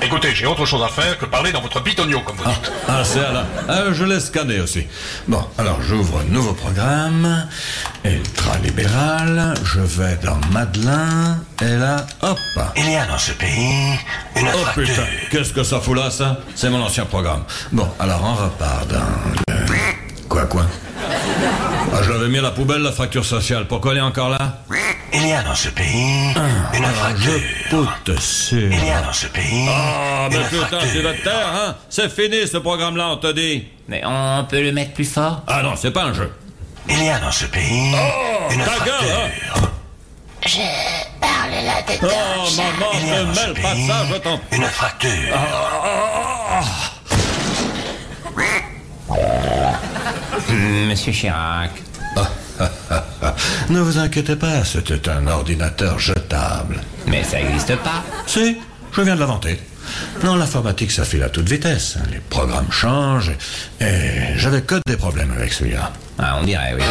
Écoutez, j'ai autre chose à faire que parler dans votre bitonio, comme vous dites. Ah, c'est là. Ah, je l'ai scanné aussi. Bon, alors j'ouvre un nouveau programme. Ultra-libéral. Je vais dans Madelin. Et là, hop. Il y a dans ce pays une Oh fracture. putain, qu'est-ce que ça fout là, ça? C'est mon ancien programme. Bon, alors on repart dans le... Quoi, quoi? Ah, Je l'avais mis à la poubelle, la fracture sociale. Pourquoi elle est encore là? Il y a dans ce pays une Alors, fracture. je poute sur... Il y a dans ce pays Ah, mais putain, tu vas te taire, hein? C'est fini, ce programme-là, on te dit. Mais on peut le mettre plus fort? Ah non, c'est pas un jeu. Il y a dans ce pays une Ta fracture. gueule, hein? Je parle là-dedans, Oh, maman, Il y a ne dans ce mêle pas pays ça, je t'en... une fracture. Hmm, Monsieur Chirac. Ne vous inquiétez pas, c'était un ordinateur jetable. Mais ça n'existe pas. Si, je viens de l'inventer. Non, l'informatique, ça file à toute vitesse. Les programmes changent et j'avais que des problèmes avec celui-là. Ah, on dirait, oui.